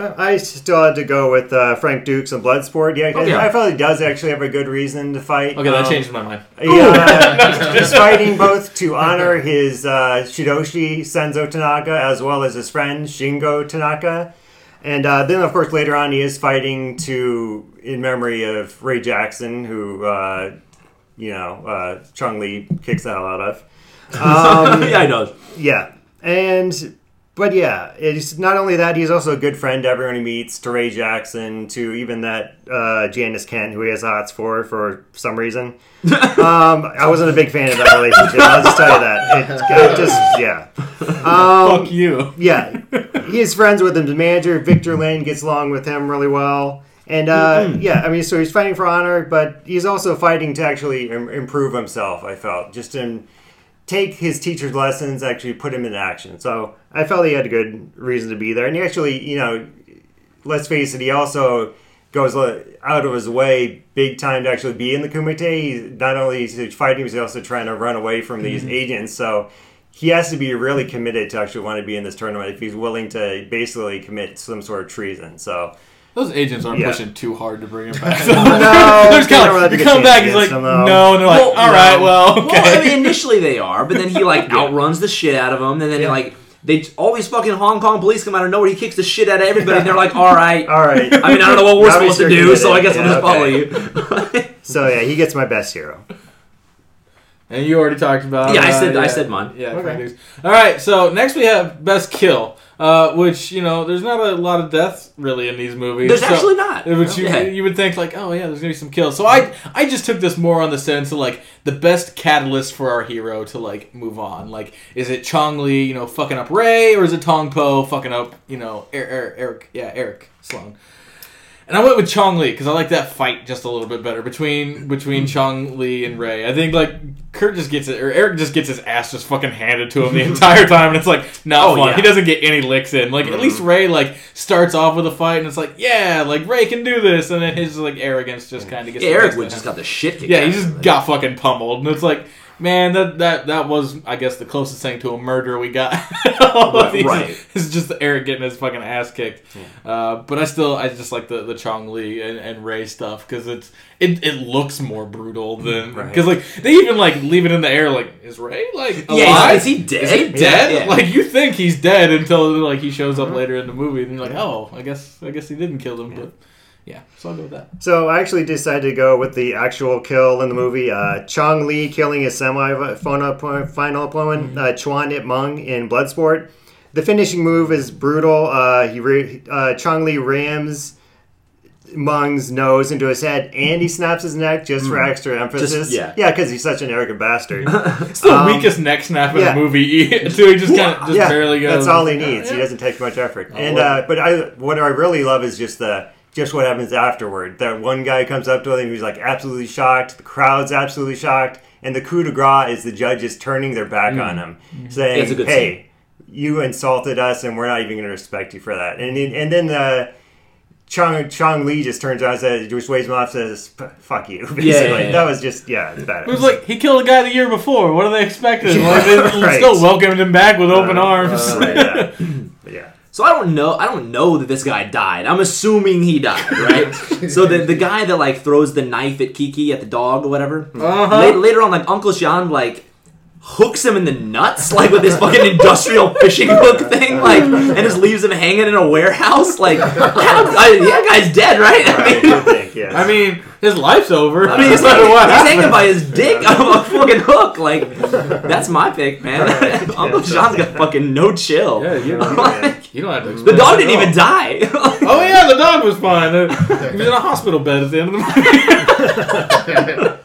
I still had to go with uh, Frank Dux and Bloodsport. Yeah, 'cause Okay. I felt he does actually have a good reason to fight. Okay, that Um, changed my mind. Yeah, he's fighting both to honor his uh, Shidoshi Senzo Tanaka as well as his friend Shingo Tanaka. And uh, then, of course, later on, he is fighting to in memory of Ray Jackson, who uh, you know uh, Chong Li kicks the hell out of. Um, yeah, I know. yeah, and but yeah, it's not only that he's also a good friend to everyone he meets, to Ray Jackson, to even that uh, Janice Kent, who he has hots for for some reason. um, I wasn't a big fan of that relationship. I'll just tell you that. It, it just yeah, Um, Fuck you. yeah. He's friends with him. The manager Victor Lane gets along with him really well. And uh, yeah, I mean, so he's fighting for honor, but he's also fighting to actually Im- improve himself. I felt just in take his teacher's lessons, actually put him into action. So I felt he had a good reason to be there. And he actually, you know, let's face it, he also goes out of his way big time to actually be in the Kumite. He's not only is he fighting, he's also trying to run away from these mm-hmm. agents. So he has to be really committed to actually want to be in this tournament if he's willing to basically commit some sort of treason. So Those agents aren't Yeah. pushing too hard to bring him back. no, They're just they kind don't of have like, you come back. He's like, them, though. no, and they're like, Well, all right, well, okay. Well, I mean, initially they are, but then he like outruns the shit out of them, and then like they all these fucking Hong Kong police come out of nowhere. He kicks the shit out of everybody, and they're like, "All right." All right. I mean, I don't know what we're Now supposed to do, so I committed. guess we'll just okay. follow you. So yeah, he gets my best hero. And you already talked about. Yeah, I uh, said- I said mine. Yeah. Okay. Frank All right. So next we have best kill, uh, which you know there's not a lot of deaths really in these movies. There's so- actually not. Which you, Yeah. you would think like, oh yeah, there's gonna be some kills. So I I just took this more on the sense of like the best catalyst for our hero to like move on. Like, is it Chong Li, you know, fucking up Ray, or is it Tong Po fucking up, you know, Eric, Eric, Eric yeah, Eric Sloan. And I went with Chong Li because I like that fight just a little bit better between between mm. Chong Li and Ray. I think like Kurt just gets it, or Eric just gets his ass just fucking handed to him the entire time, and it's like not Oh, fun. yeah. He doesn't get any licks in. Like at least mm. Ray like starts off with a fight, and it's like yeah, like Ray can do this, and then his like arrogance just mm. kind of gets. Yeah, Eric would just got the shit Yeah, he just got fucking pummeled, and it's like. Man, that, that that was, I guess, the closest thing to a murder we got. These Right. It's just Eric getting his fucking ass kicked. Uh, but I still, I just like the, the Chong Li and, and Ray stuff because it's it, it looks more brutal than Right. because like they even like leave it in the air like is Ray like alive? Yeah, is, he dead? Is he dead? Yeah. Like you think he's dead until like he shows up later in the movie, and you're like, oh, I guess I guess he didn't kill him, but yeah, so I'll go with that. So I actually decided to go with the actual kill in the movie. Uh, Chong Li killing his semi-final final opponent, uh, Chuan Ip Mung in Bloodsport. The finishing move is brutal. Uh, he ra- uh, Chong Li rams Mung's nose into his head, and he snaps his neck just for extra emphasis. yeah. yeah, because he's such an arrogant bastard. It's the Um, weakest neck snap in yeah. the movie. so he just kind of just yeah, barely goes. that's all he needs. He doesn't take much effort. and uh, but I, what I really love is just the just what happens afterward. That one guy comes up to him, he's like absolutely shocked. The crowd's absolutely shocked, and the coup de grace is the judges turning their back mm. on him, mm. saying, It's a good "Hey, you insulted us, and we're not even going to respect you for that." And and then the. Chong Chong Li just turns around and says, just waves him off, and says, "Fuck you." Basically, yeah, yeah. that was just yeah, it's bad. It was like he killed a guy the year before. What are they expecting? Like, they right. still welcomed him back with open uh, arms. Uh, right, yeah. So I don't know. I don't know that this guy died. I'm assuming he died, right? so the the guy that like throws the knife at Kiki at the dog or whatever. Uh-huh. la- later on, like Uncle Sean like hooks him in the nuts like with this fucking industrial fishing hook thing, like, and just leaves him hanging in a warehouse. Like, how, I, that guy's dead, right? I I mean. would think, yes. I mean, his life's over. I mean, he's, no matter hanging, what he's hanging by his dick on a fucking hook. Like, that's my pick, man. Uncle Sean's got fucking no chill. Yeah, you, Like, you don't have to. the dog didn't even die. Oh yeah, the dog was fine. Uh, He was in a hospital bed at the end of the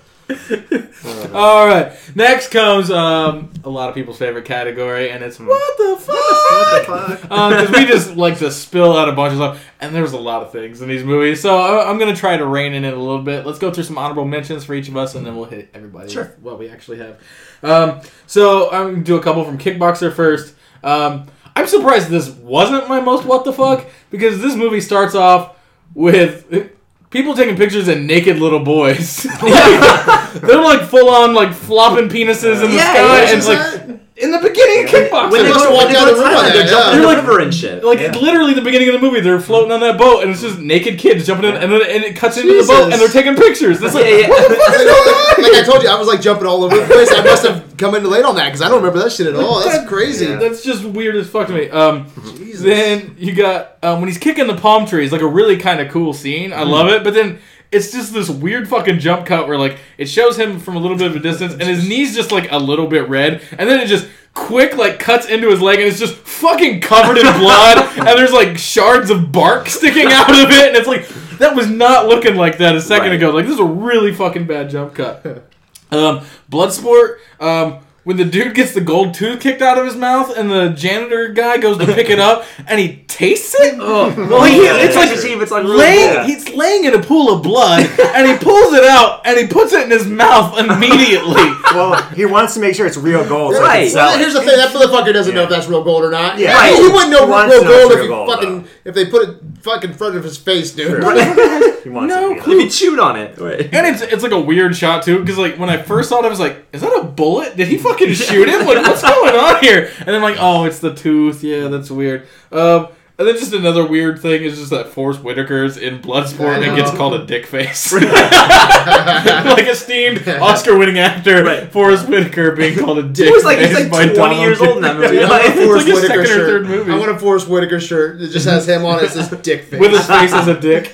movie. All right. Next comes um, a lot of people's favorite category, and it's what the fuck? Because we just like to spill out a bunch of stuff, and there's a lot of things in these movies. So I- I'm gonna try to rein in it a little bit. Let's go through some honorable mentions for each of us, and then we'll hit everybody. Sure. with What we actually have. Um, so I'm gonna do a couple from Kickboxer first. Um, I'm surprised this wasn't my most what the fuck because this movie starts off with people taking pictures of naked little boys. Like, they're like full on like flopping penises in the Yeah, sky, yeah, and it's like in the beginning of Kickboxer. when they must go, have when walked they out go of to the room on Thailand, that, they're jumping yeah. in the They're like- river and shit. like literally the beginning of the movie, they're floating on that boat, and it's just naked kids jumping in, and then and it cuts into the boat, and they're taking pictures. It's like, yeah, yeah. like I told you, I was like jumping all over the place. I must have come in late on that because I don't remember that shit at all. That's That- crazy. That's just weird as fuck to me. Um, Jesus. then you got um, when he's kicking the palm trees, like a really kind of cool scene. I love it, but then it's just this weird fucking jump cut where like it shows him from a little bit of a distance, and his knees just like a little bit red, and then it just quick like cuts into his leg, and it's just fucking covered in blood, and there's like shards of bark sticking out of it, and it's like that was not looking like that a second Right. ago. Like this is a really fucking bad jump cut. Um, Bloodsport. Um, when the dude gets the gold tooth kicked out of his mouth, and the janitor guy goes to pick it up, and he tastes it. well, he- it's like it's like really laying, cool. he's laying in a pool of blood, and he pulls it out, and he puts it in his mouth immediately. well, he wants to make sure it's real gold. So he Right. can Well, here's the thing: that motherfucker doesn't know if that's real gold or not. Yeah. Right. he wouldn't know He real gold if he real gold, fucking if they put it fucking in front of his face, dude. He wants No it to be clue. If he chewed on it, right? And it's it's like a weird shot too, because like when I first saw it, I was like, "Is that a bullet? Did he fucking shoot him? Like, what's going on here?" And then like, "Oh, it's the tooth. Yeah, that's weird." Um, and then just another weird thing is just that Forest Whitaker's in Bloodsport I and gets called a dick face, like esteemed Oscar-winning actor Right. Forest Whitaker being called a dick He was like face he's like by 20 Donald years old in that movie. I want a Like, Forest like Whitaker second shirt. third movie. I want a Forest Whitaker shirt that just has him on it. It says "dick face" with his face as a dick.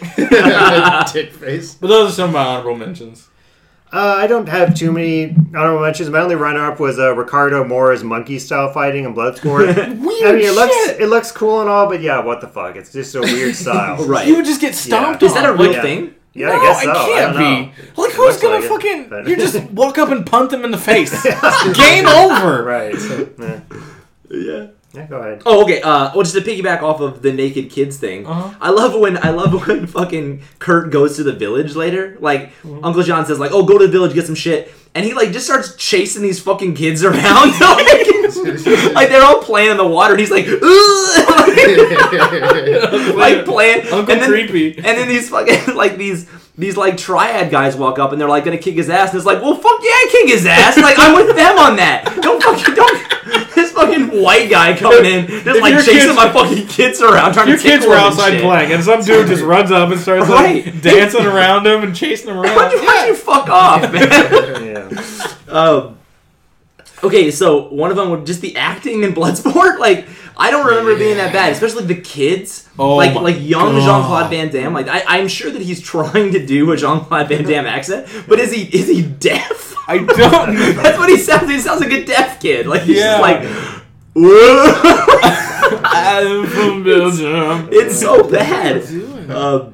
dick face. But those are some of my honorable mentions. Uh, I don't have too many honorable mentions. My only runner-up was uh, Ricardo Mora's monkey-style fighting in Bloodsport. I mean, it looks shit. it looks cool and all, but yeah, what the fuck? It's just a weird style. Right. You would just get stomped Is that a real Like, thing? Yeah, no, I guess so. it can't I don't know. be. Like, who's gonna like it, fucking? but- You just walk up and punt them in the face. Game over. Right. yeah. Yeah. Yeah, go ahead. Oh, okay. Uh, well, just to piggyback off of the naked kids thing, Uh-huh. I love when I love when fucking Kurt goes to the village later. Like Mm-hmm. Uncle John says, like, "Oh, go to the village, get some shit," and he like just starts chasing these fucking kids around. like, like, they're all playing in the water, and he's like, "Ugh." like playing, Uncle and then, Creepy. And then these fucking like these. These like triad guys walk up and they're like gonna kick his ass and it's like, well, fuck yeah, kick his ass! Like I'm with them on that. Don't fucking don't. This fucking white guy coming in, just If like chasing kids- my fucking kids around, trying Your to kids were them and outside playing, and some dude just runs up and starts like Right. dancing around him and chasing him around. Why'd you, why'd you fuck off, man? Yeah. um, okay, so one of them would just the acting in Bloodsport. Like I don't remember it being that bad, especially the kids. Oh like like young Jean Claude Van Damme. Like I, I'm sure that he's trying to do a Jean Claude Van Damme accent, but is he is he deaf? I don't. know. That's what he sounds. He sounds like a deaf kid. Like he's Yeah. just like. I'm from Belgium. It's so bad. Um,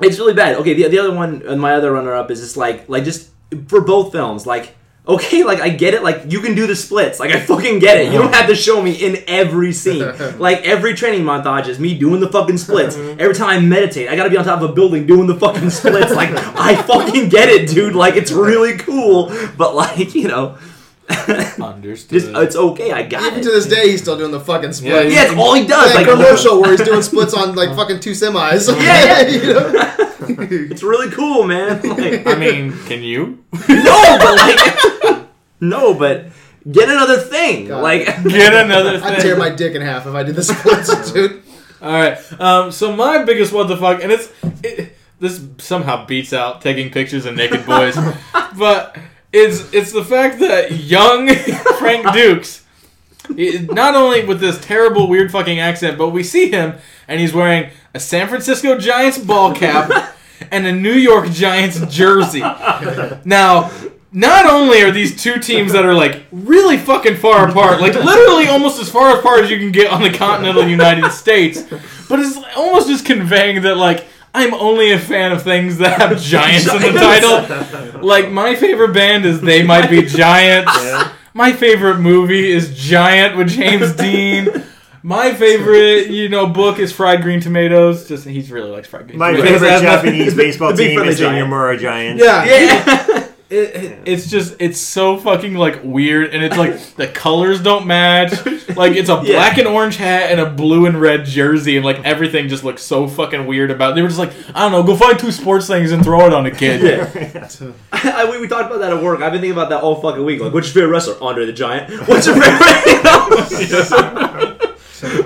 It's really bad. Okay, the, the other one, uh, my other runner up is just like like just for both films, like. Okay, like I get it. Like you can do the splits. Like I fucking get it. You don't have to show me in every scene. Like every training montage is me doing the fucking splits. Every time I meditate, I gotta be on top of a building doing the fucking splits. Like I fucking get it, dude. Like it's really cool. But like you know, Understood. just it's okay. I got Even it. to this day, he's still doing the fucking splits. Yeah, it's all he does. That Like commercial where he's doing splits on like fucking two semis. Yeah, yeah. You know? it's really cool, man. Like, I mean, can you no, but like, no, but get another thing. God. Like, get another thing? I'd tear my dick in half if I did the splits, dude. All right. Um, so my biggest what the fuck, and it's it, this somehow beats out taking pictures of naked boys, but it's it's the fact that young Frank Dux, not only with this terrible weird fucking accent, but we see him and he's wearing a San Francisco Giants ball cap and a New York Giants jersey. Now. Not only are these two teams that are like really fucking far apart, like literally almost as far apart as you can get on the continental United States, but it's almost just conveying that like I'm only a fan of things that have giants in the title. Like my favorite band is They Might Be Giants. My favorite movie is Giant with James Dean. My favorite, you know, book is Fried Green Tomatoes. Just he really likes fried green My tomatoes. favorite Japanese baseball team is the giant. Yomiuri Giants. Yeah. yeah. It, it- it's just it's so fucking like weird and it's like the colors don't match like it's a Yeah. black and orange hat and a blue and red jersey and like everything just looks so fucking weird about it. they were just like i don't know go find two sports things and throw it on a kid I, we, we talked about that at work. I've been thinking about that all fucking week. Like, what's your favorite wrestler? Andre the Giant. What's your favorite? You?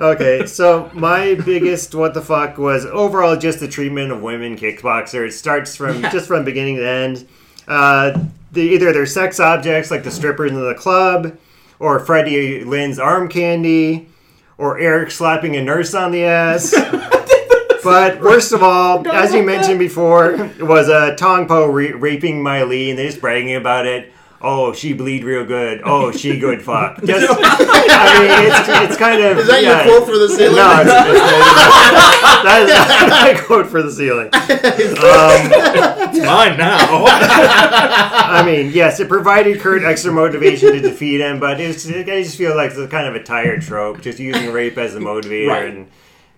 Okay, so my biggest what the fuck was overall just the treatment of women kickboxer. It starts from Yeah. just from beginning to end. Uh, the, either they're sex objects like the strippers in the club, or Freddie Lynn's arm candy, or Eric slapping a nurse on the ass. But worst of all, as you mentioned before, was uh, Tong Po re- raping Mylee, and they're just bragging about it. Oh, she bleed real good. Oh, she good fuck. Just, I mean, it's, it's kind of. Is that yeah. your quote for the ceiling? No, it's, it's, that is not my quote for the ceiling. Um, mine now I mean, yes, it provided Kurt extra motivation to defeat him, but it's, I just feel like it's kind of a tired trope, just using rape as a motivator. Right. And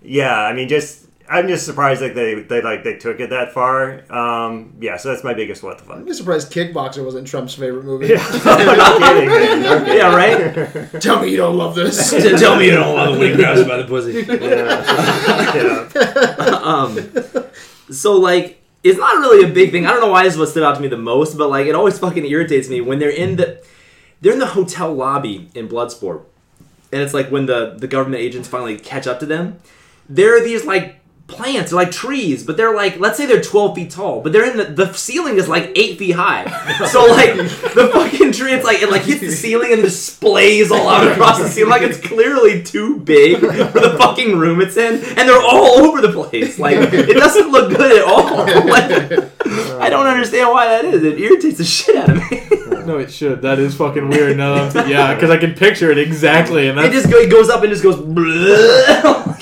yeah, I mean, just I'm just surprised that they they like they took it that far. Um, yeah, so that's my biggest what the fuck. I'm just surprised Kickboxer wasn't Trump's favorite movie. no kidding, man. Kidding. yeah, right. Tell me you don't love this. Tell me you don't want to win grabs by the pussy. Yeah. um, so like it's not really a big thing. I don't know why this is what stood out to me the most, but like it always fucking irritates me when they're in the they're in the hotel lobby in Bloodsport, and it's like when the the government agents finally catch up to them. There are these like plants, like trees, but they're like let's say they're twelve feet tall, but they're in the the ceiling is like eight feet high. So like the fucking tree, it's like it like hits the ceiling and just splays all out across the ceiling. Like it's clearly too big for the fucking room it's in, and they're all over the place. Like it doesn't look good at all. Like I don't understand why that is. It irritates the shit out of me. no it should that is fucking weird no that I'm- yeah because i can picture it exactly and It just it goes up and just goes. Oh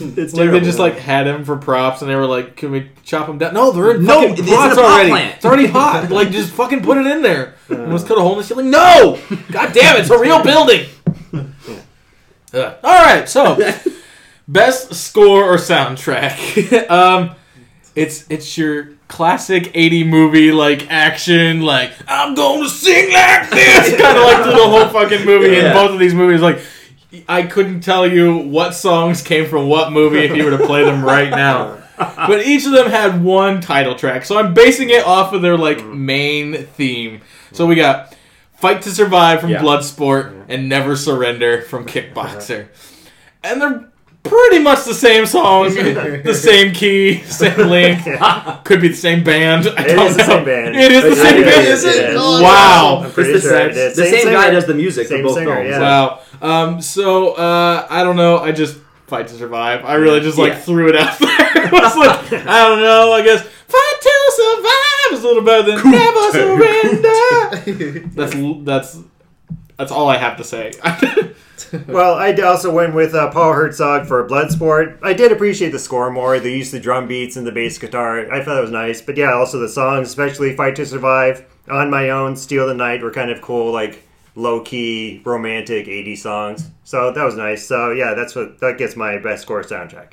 it's like they just like had him for props and they were like can we chop him down? No they're in No, fucking it's in pots already. plant. it's already hot. Like just fucking put it in there. And let's cut a hole in the ceiling. No! God damn it it's a real building. Ugh. all right so best score or soundtrack. Um it's it's your classic 80 movie like action like i'm gonna sing like this kind of like through the whole fucking movie in Yeah. both of these movies like i couldn't tell you what songs came from what movie if you were to play them right now but each of them had one title track so i'm basing it off of their like mm. main theme so we got fight to survive from Yeah. bloodsport and never surrender from kickboxer and they're pretty much the same song, the same key, same link. Could be the same band. I It don't is the same band. It is the same is, band, it is it? is. Oh, wow. It's the, same- it is. the same, guy does the music Same for both singer, films. yeah. Wow. Um, so uh, I don't know. I just fight to survive. I really just like Yeah. threw it out there. it was like I don't know. I guess fight to survive is a little better than never surrender. that's that's That's all I have to say. Well, I also went with uh, Paul Hertzog for Bloodsport. I did appreciate the score more. The use of the drum beats and the bass guitar. I thought that was nice. But yeah, also the songs, especially Fight to Survive, On My Own, Steal the Night, were kind of cool, like low key, romantic 80s songs. So that was nice. So yeah, that's what that gets my best score soundtrack.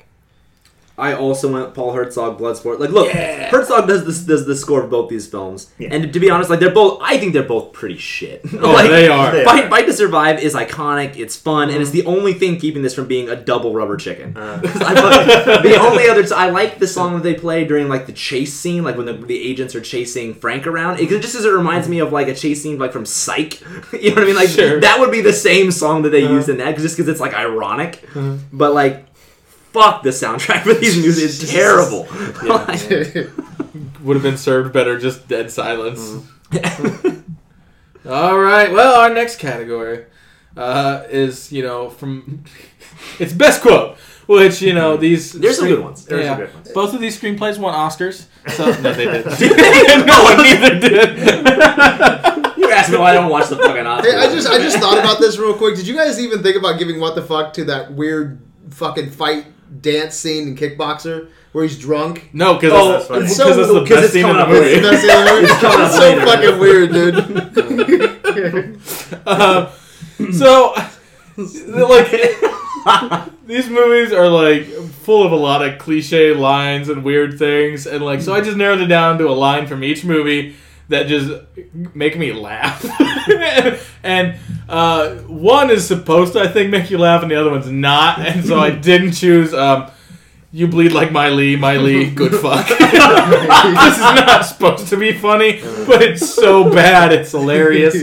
I also went Paul Hertzog, Bloodsport. Like, look, Hertzog does this does the score of both these films, Yeah. and to be honest, like they're both. I think they're both pretty shit. Oh, like, they are. They Fight, Fight to Survive is iconic. It's fun, and it's mm-hmm. the only thing keeping this from being a double rubber chicken. Uh. 'Cause I fucking- the only other, I like the song that they play during like the chase scene, like when the, the agents are chasing Frank around. It just as it reminds me of like a chase scene like from Psych. you know what I mean? Like Sure. that would be the same song that they uh-huh. used in that, just because it's like ironic. Uh-huh. But like. Fuck the soundtrack for these movies. is terrible. Like, Would have been served better just dead silence. All right. Well, our next category uh, is you know from it's best quote, which you know these There's some good ones. There's yeah. some good ones. Both of these screenplays won Oscars. So no, they didn't. no one neither did. You asked me why I don't watch the fucking Oscars. Hey, I just I just thought about this real quick. Did you guys even think about giving what the fuck to that weird fucking fight dance scene in Kickboxer where he's drunk? No, because Oh, that's, funny. So- that's the best it's scene in the movie. later. That's the other one. coming up It's so later. fucking weird, dude. Uh, so, like, these movies are like full of a lot of cliche lines and weird things, and like, so I just narrowed it down to a line from each movie that just make me laugh. and uh, one is supposed to, I think, make you laugh, and the other one's not, and so I didn't choose. Um, you bleed like my Lee, my Lee, good fuck. this is not supposed to be funny, but it's so bad, it's hilarious.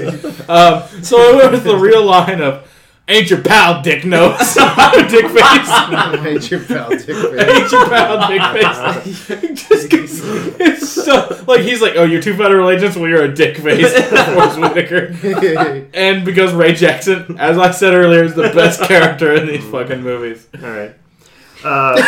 Um, so I went with the real line of, "Ain't your pal dick nose, dick face." Hate your pal, dick Face. Ain't your pal dick face. Just 'cause it's so like he's like, "Oh, you're two federal agents. Well, you're a dick face." Forest Whitaker. And because Ray Jackson, as I said earlier, is the best character in these fucking movies. All right. Uh,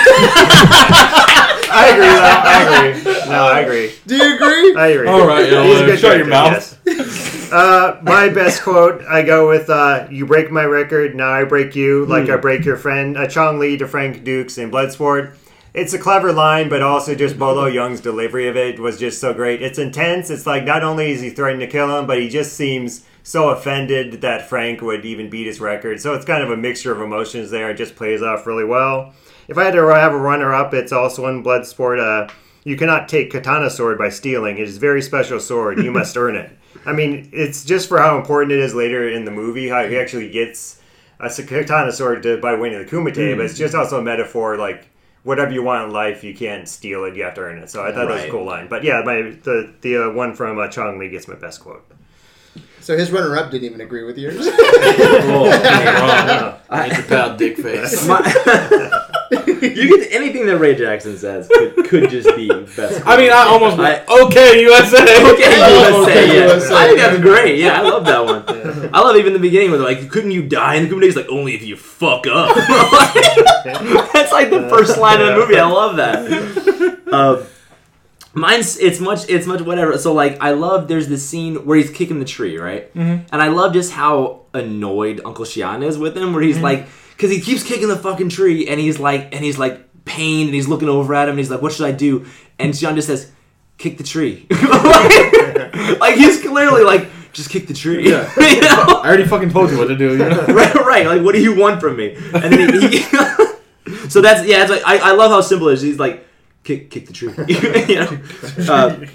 I agree. Though. I agree. No, I agree. Do you agree? I agree. All right, yeah, He's a well, good shut your mouth. yes. Uh, my best quote, I go with uh, "You break my record, now I break you, like I break your friend." Uh, Chong Li to Frank Dux in Bloodsport. It's a clever line, but also just Bolo Yeung's delivery of it was just so great. It's intense. It's like not only is he threatening to kill him, but he just seems so offended that Frank would even beat his record. So it's kind of a mixture of emotions there. It just plays off really well. If I had to have a runner up, it's also in Bloodsport. Uh, you cannot take Katana sword by stealing. It is a very special sword. You must earn it. I mean, it's just for how important it is later in the movie, how he actually gets a katana sword to, by winning the Kumite, but it's just also a metaphor like whatever you want in life, you can't steal it, you have to earn it. So I thought that was a cool line. But yeah, my the the uh, one from uh, Chong Li gets my best quote. So his runner-up didn't even agree with yours. Ain't your pal dick face. My- you get anything that Ray Jackson says could, could just be best. I mean, I almost I- okay USA. Okay, Oh, USA, okay, yeah. USA. I think that's great. Yeah, I love that one. I love even the beginning where they're like, "Couldn't you die?" And the Kubernetes like, "Only if you fuck up." that's like the first line of the movie. I love that. Uh, mine's it's much it's much whatever. So like, I love there's this scene where he's kicking the tree, right? And I love just how annoyed Uncle Xian is with him, where he's like, because he keeps kicking the fucking tree, and he's like, and he's like pained, and he's looking over at him, and he's like, "What should I do?" And Xian just says, "Kick the tree." like, like, he's clearly like, "Just kick the tree." Yeah. You know? I already fucking told you what to do. You know? right, right. Like, what do you want from me? And then he, he so that's yeah. It's like I, I love how simple it is. He's like, kick, kick the tree. you know. Uh,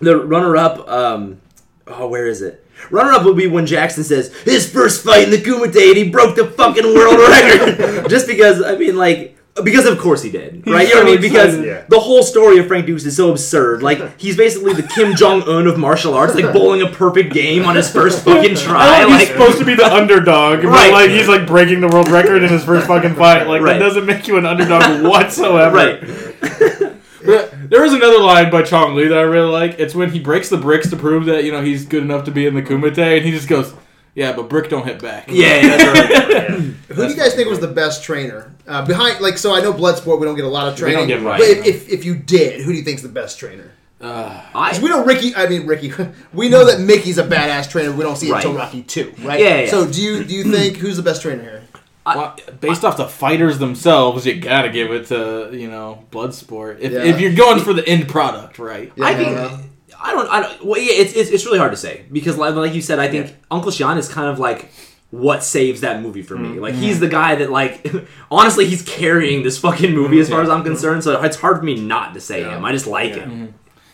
the runner up. Um, oh, where is it? Runner up would be when Jackson says his first fight in the Kumite and he broke the fucking world record. Just because I mean, like. Because of course he did, right? You know what I mean? Because. Yeah. the whole story of Frank Dux is so absurd. Like he's basically the Kim Jong Un of martial arts, like bowling a perfect game on his first fucking try. Know he's like, supposed to be the underdog, but Right. like he's like breaking the world record in his first fucking fight. Like Right. that doesn't make you an underdog whatsoever. right. But there is another line by Chong Li that I really like. It's when he breaks the bricks to prove that you know he's good enough to be in the Kumite, and he just goes, "Yeah, but brick don't hit back." Yeah, yeah, that's right. Yeah. Who do you guys think was the best trainer uh, behind? Like, so I know Bloodsport, we don't get a lot of We don't training. get right. But if, if if you did, who do you think's the best trainer? I, 'Cause we know Ricky. I mean Ricky. We know that Mickey's a badass trainer. We don't see it until Rocky Two, right? Yeah, yeah, So do you do you think who's the best trainer here? Well, based off the fighters themselves, you gotta give it to you know Bloodsport. If, Yeah. if you're going for the end product, right? I Yeah. think I don't. I don't. Well, yeah, it's, it's it's really hard to say because, like, like you said, I think Uncle Sean is kind of like what saves that movie for me. Mm. Like, mm. he's the guy that, like, honestly, he's carrying this fucking movie as mm. far as I'm concerned. So it's hard for me not to say him. I just like him. Mm-hmm.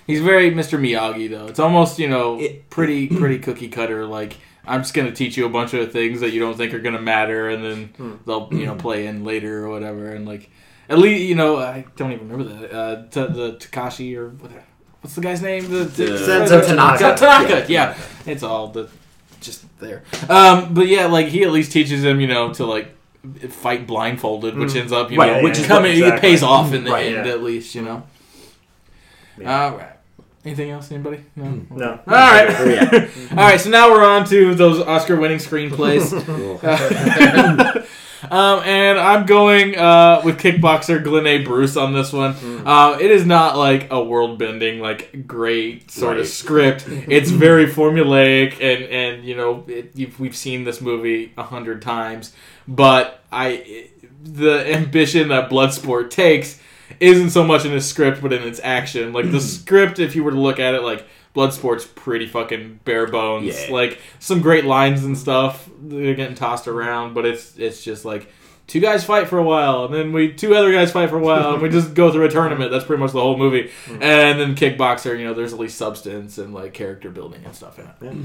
He's very Mr. Miyagi though. It's almost you know It- pretty pretty cookie cutter. Like I'm just gonna teach you a bunch of things that you don't think are gonna matter, and then they'll you know play in later or whatever. And like at least you know I don't even remember that uh, t- the Takashi or what, what's the guy's name? The, the Senzo Tanaka. Tanaka. Yeah. it's all the just there. Um, but yeah, like he at least teaches him you know to like fight blindfolded, which ends up you Right, know which which is coming what- it pays off in the Right, end yeah. at least you know. Yeah. All right. Anything else? Anybody? No. No. All right. Yeah. All right. So now we're on to those Oscar-winning screenplays. um, and I'm going uh, with kickboxer Glenn A. Bruce on this one. Uh, it is not like a world-bending, like great sort of script. It's very formulaic, and and you know it, you've, we've seen this movie a hundred times. But I, the ambition that Bloodsport takes isn't so much in its script, but in its action. Like the mm-hmm. script, if you were to look at it, like Bloodsport's pretty fucking bare bones. Yeah. Like some great lines and stuff. They're getting tossed around, but it's it's just like two guys fight for a while, and then we two other guys fight for a while, and we just go through a tournament. That's pretty much the whole movie. And then kickboxer, you know, there's at least substance and like character building and stuff in it.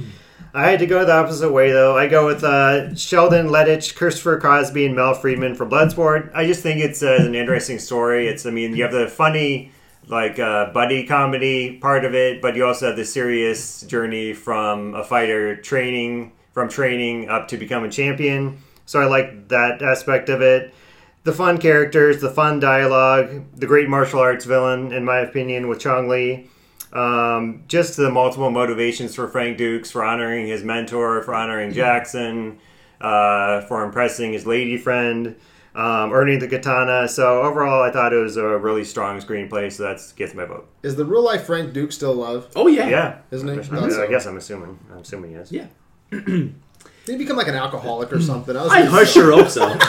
I had to go the opposite way though. I go with uh, Sheldon Lettich, Christopher Crosby, and Mel Friedman from Bloodsport. I just think it's uh, an interesting story. It's, I mean, you have the funny, like uh, buddy comedy part of it, but you also have the serious journey from a fighter training, from training up to become a champion. So I like that aspect of it. The fun characters, the fun dialogue, the great martial arts villain, in my opinion, with Chong Li. Um, just the multiple motivations for Frank Dux for honoring his mentor, for honoring Jackson, uh, for impressing his lady friend, um, earning the katana. So overall, I thought it was a really strong screenplay. So that gets my vote. Is the real life Frank Duke still alive? Oh yeah. Yeah, Isn't he? I, I guess I'm assuming. I'm assuming yes. Yeah. Did he become like an alcoholic or something? I, was I, I sure hope so. I,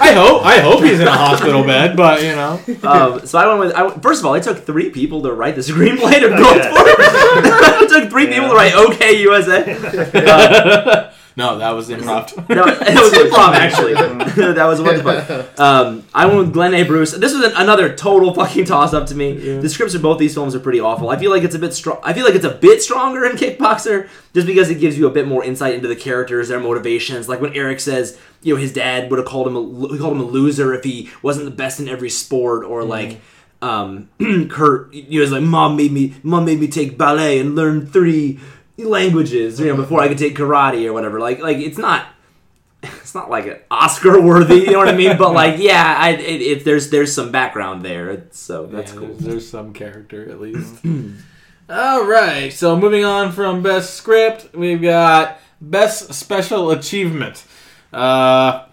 I hope I hope he's in a hospital bed, but you know. um, so I went with. I, first of all, it took three people to write the screenplay to Bloodsport. it took three people to write OK USA. No, that was improv. No, it was improv actually. that was wonderful. Um, I went with Glenn A. Bruce. This was an, another total fucking toss up to me. The scripts of both these films are pretty awful. I feel like it's a bit strong. I feel like it's a bit stronger in Kickboxer just because it gives you a bit more insight into the characters, their motivations. Like when Eric says, you know, his dad would have called him a he called him a loser if he wasn't the best in every sport, or like. Um, Kurt, you know, is like mom made me, mom made me take ballet and learn three languages, you know, before I could take karate or whatever. Like, like it's not, it's not like an Oscar worthy, you know what I mean? But like, yeah, I, it, it, there's there's some background there, so that's Yeah, cool. There's, there's some character at least. All right. So moving on from best script, we've got best special achievement. Uh,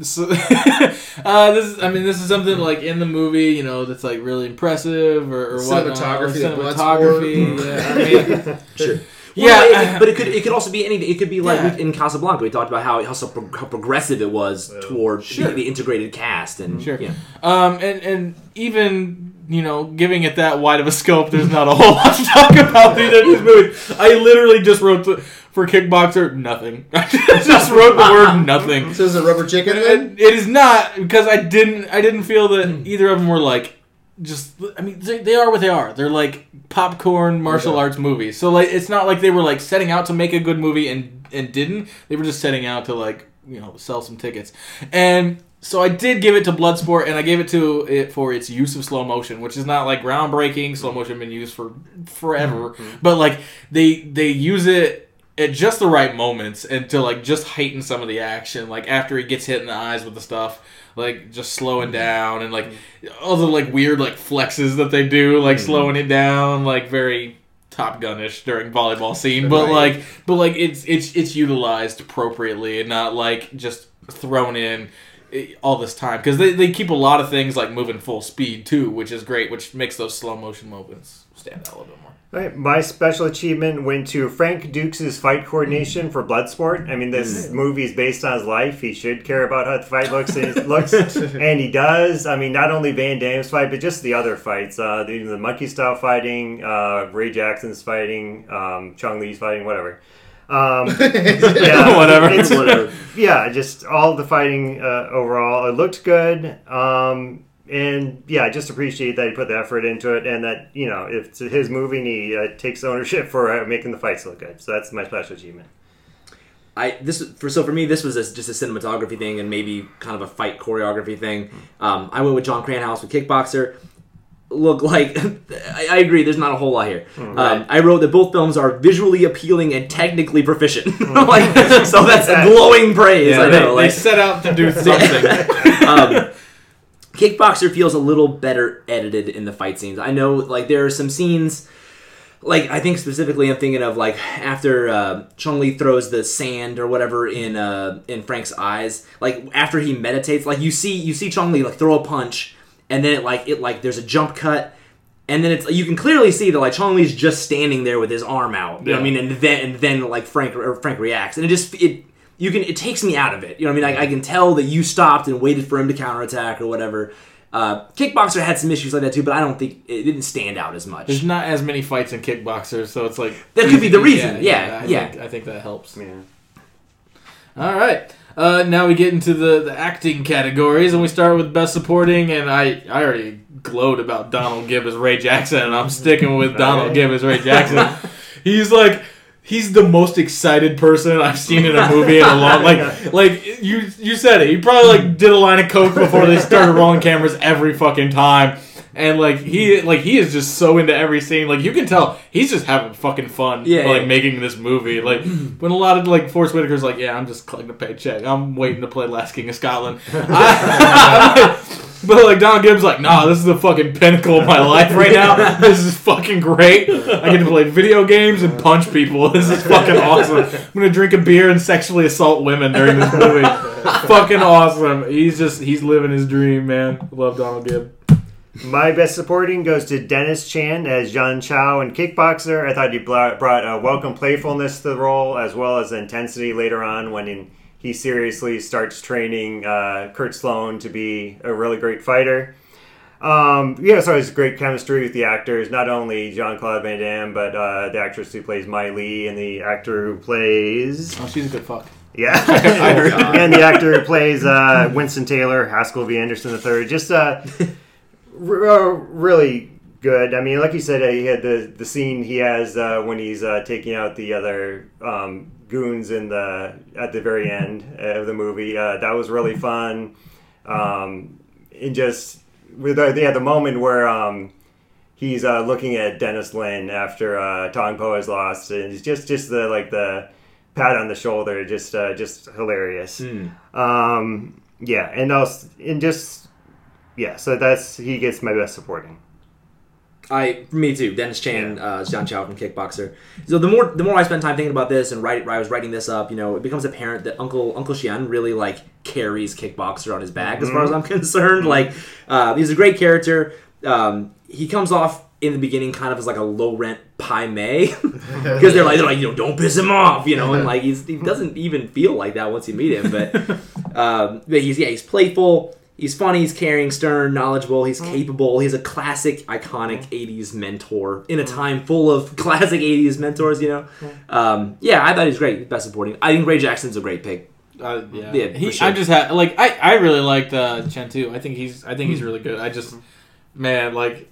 so, uh, this is, I mean, this is something like in the movie, you know, that's like really impressive or, or whatnot. Cinematography cinematography. Yeah, I mean, Sure. Yeah. Well, it- but it could it could also be anything. It could be like Yeah. in Casablanca, we talked about how how, so pro- how progressive it was toward Sure. the, the integrated cast and Sure. yeah. Um, and and even you know, giving it that wide of a scope, there's not a whole lot to talk about either of these movies. I literally just wrote the, for Kickboxer nothing. I just wrote the word nothing. So is it rubber chicken then? And it is not because I didn't. I didn't feel that Hmm. either of them were like just. I mean, they, they are what they are. They're like popcorn martial Okay. arts movies. So like, it's not like they were like setting out to make a good movie and and didn't. They were just setting out to like you know sell some tickets. And so I did give it to Bloodsport, and I gave it to it for its use of slow motion, which is not like groundbreaking. Slow motion been used for forever, mm-hmm. but like they they use it at just the right moments and to like just heighten some of the action. Like after he gets hit in the eyes with the stuff, like just slowing mm-hmm. down and like mm-hmm. all the like weird like flexes that they do, like mm-hmm. slowing it down, like very Top Gunish during volleyball scene, but Right. like but like it's it's it's utilized appropriately and not like just thrown in eh, all this time because they, they keep a lot of things like moving full speed too, which is great, which makes those slow motion moments stand out a little bit more. Right, my special achievement went to Frank Dux' fight coordination for Bloodsport. I mean, this movie is based on his life. He should care about how the fight looks, and, looks, and he does. I mean, not only Van Damme's fight, but just the other fights. Uh, the, the monkey style fighting, uh, Ray Jackson's fighting, um, Chong Li's fighting, whatever. Um, yeah, Whatever. It's, Yeah, just all the fighting uh, overall. It looked good. Um, and yeah, I just appreciate that he put the effort into it, and that you know, if it's his movie, and he uh, takes ownership for uh, making the fights look good. So that's my special achievement. I this for so for me this was a, just a cinematography thing and maybe kind of a fight choreography thing. Um, I went with Jon Kranhouse with Kickboxer. Look like I, I agree. There's not a whole lot here. Um, I wrote that both films are visually appealing and technically proficient. like so that's a glowing praise. I they, know. they Like, set out to do something. um, Kickboxer feels a little better edited in the fight scenes. I know, like there are some scenes, like I think specifically, I'm thinking of like after uh, Chong Li throws the sand or whatever in uh, in Frank's eyes. Like after he meditates, like you see you see Chong Li like throw a punch, and then it like it like there's a jump cut. And then it's you can clearly see that like Chong Li's just standing there with his arm out. You know what I mean? And then and then like Frank or Frank reacts, and it just it you can it takes me out of it. You know what I mean? I, I can tell that you stopped and waited for him to counterattack or whatever. Uh, Kickboxer had some issues like that too, but I don't think it didn't stand out as much. There's not as many fights in kickboxers, so it's like That could be the reason. Yeah, I yeah. Think, I think that helps. Yeah. All right. Uh, now we get into the, the acting categories, and we start with best supporting. And I, I already glowed about Donald Gibb as Ray Jackson, and I'm sticking with Donald Gibb as Ray Jackson. he's like, he's the most excited person I've seen in a movie in a long. Like, like you, you said it. He probably like hmm. did a line of coke before they started rolling cameras every fucking time. And like he, like he is just so into every scene. Like you can tell he's just having fucking fun. Yeah, like yeah. making this movie. Like hmm. when a lot of like Forest Whitaker's like, yeah, I'm just collecting a paycheck. I'm waiting to play Last King of Scotland. I- but like Don Gibbs, like, nah, this is the fucking pinnacle of my life right now. This is fucking great. I get to play video games and punch people. This is fucking awesome. I'm gonna drink a beer and sexually assault women during this movie. fucking awesome. He's just he's living his dream, man. Love Donald Gibb. My best supporting goes to Dennis Chan as Xian Chow in Kickboxer. I thought he brought, brought a welcome playfulness to the role as well as intensity later on when in, he seriously starts training uh, Kurt Sloan to be a really great fighter. Um, yeah, so it's great chemistry with the actors, not only Jean Claude Van Damme, but uh, the actress who plays Mylee and the actor who plays. Oh, she's a good fuck. Yeah, and the actor who plays uh, Winston Taylor, Haskell V. Anderson III, just uh, r- uh, really good. I mean, like you said, uh, he had the the scene he has uh, when he's uh, taking out the other um, goons in the at the very end of the movie. Uh, that was really fun, um, and just with the, yeah, the moment where. Um, He's uh, looking at Dennis Lin after uh, Tong Po has lost, and it's just just the like the pat on the shoulder, just uh, just hilarious. Um, yeah, and also and just yeah, so that's he gets my best supporting. I me too. Dennis Chan, uh, Xian Chow from Kickboxer. So the more the more I spend time thinking about this and write, I was writing this up, you know, it becomes apparent that Uncle Uncle Xian really like carries Kickboxer on his back, as far as I'm concerned. Like, uh, he's a great character. Um, he comes off in the beginning kind of as like a low rent Pai Mei because they're like they're like you know don't piss him off, you know, and like he's he doesn't even feel like that once you meet him, but um, but he's yeah he's playful. He's funny, he's caring, stern, knowledgeable, he's capable. He's a classic, iconic 80s mentor in a time full of classic 80s mentors, you know? Um, yeah, I thought he was great. Best supporting. I think Ray Jackson's a great pick. Uh, yeah, Yeah, he, sure. I just had like I, I really liked uh, Chen too. I think he's I think he's really good. I just man like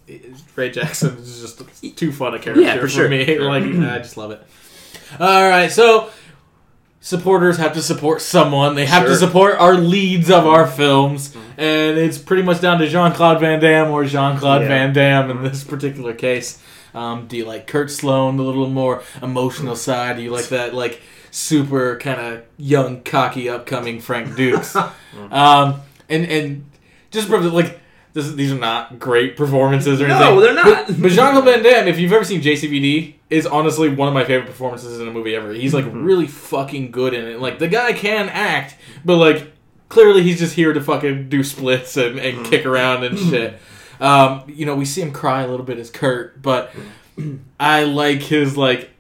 Ray Jackson is just too fun a character Yeah, for sure. me. Like I just love it. All right, so supporters have to support someone. They have to support our leads of our films, and it's pretty much down to Jean Claude Van Damme or Jean Claude Yeah. Van Damme in this particular case. Um, do you like Kurt Sloan, the little more emotional side? Do you like that like super kind of young, cocky, upcoming Frank Dux? um, and and just like. This, these are not great performances or anything. No, they're not. But, but Jean-Claude Van Damme, if you've ever seen JCVD, is honestly one of my favorite performances in a movie ever. He's like really fucking good in it. Like the guy can act, but like clearly he's just here to fucking do splits and, and kick around and shit. Um, you know, we see him cry a little bit as Kurt, but I like his like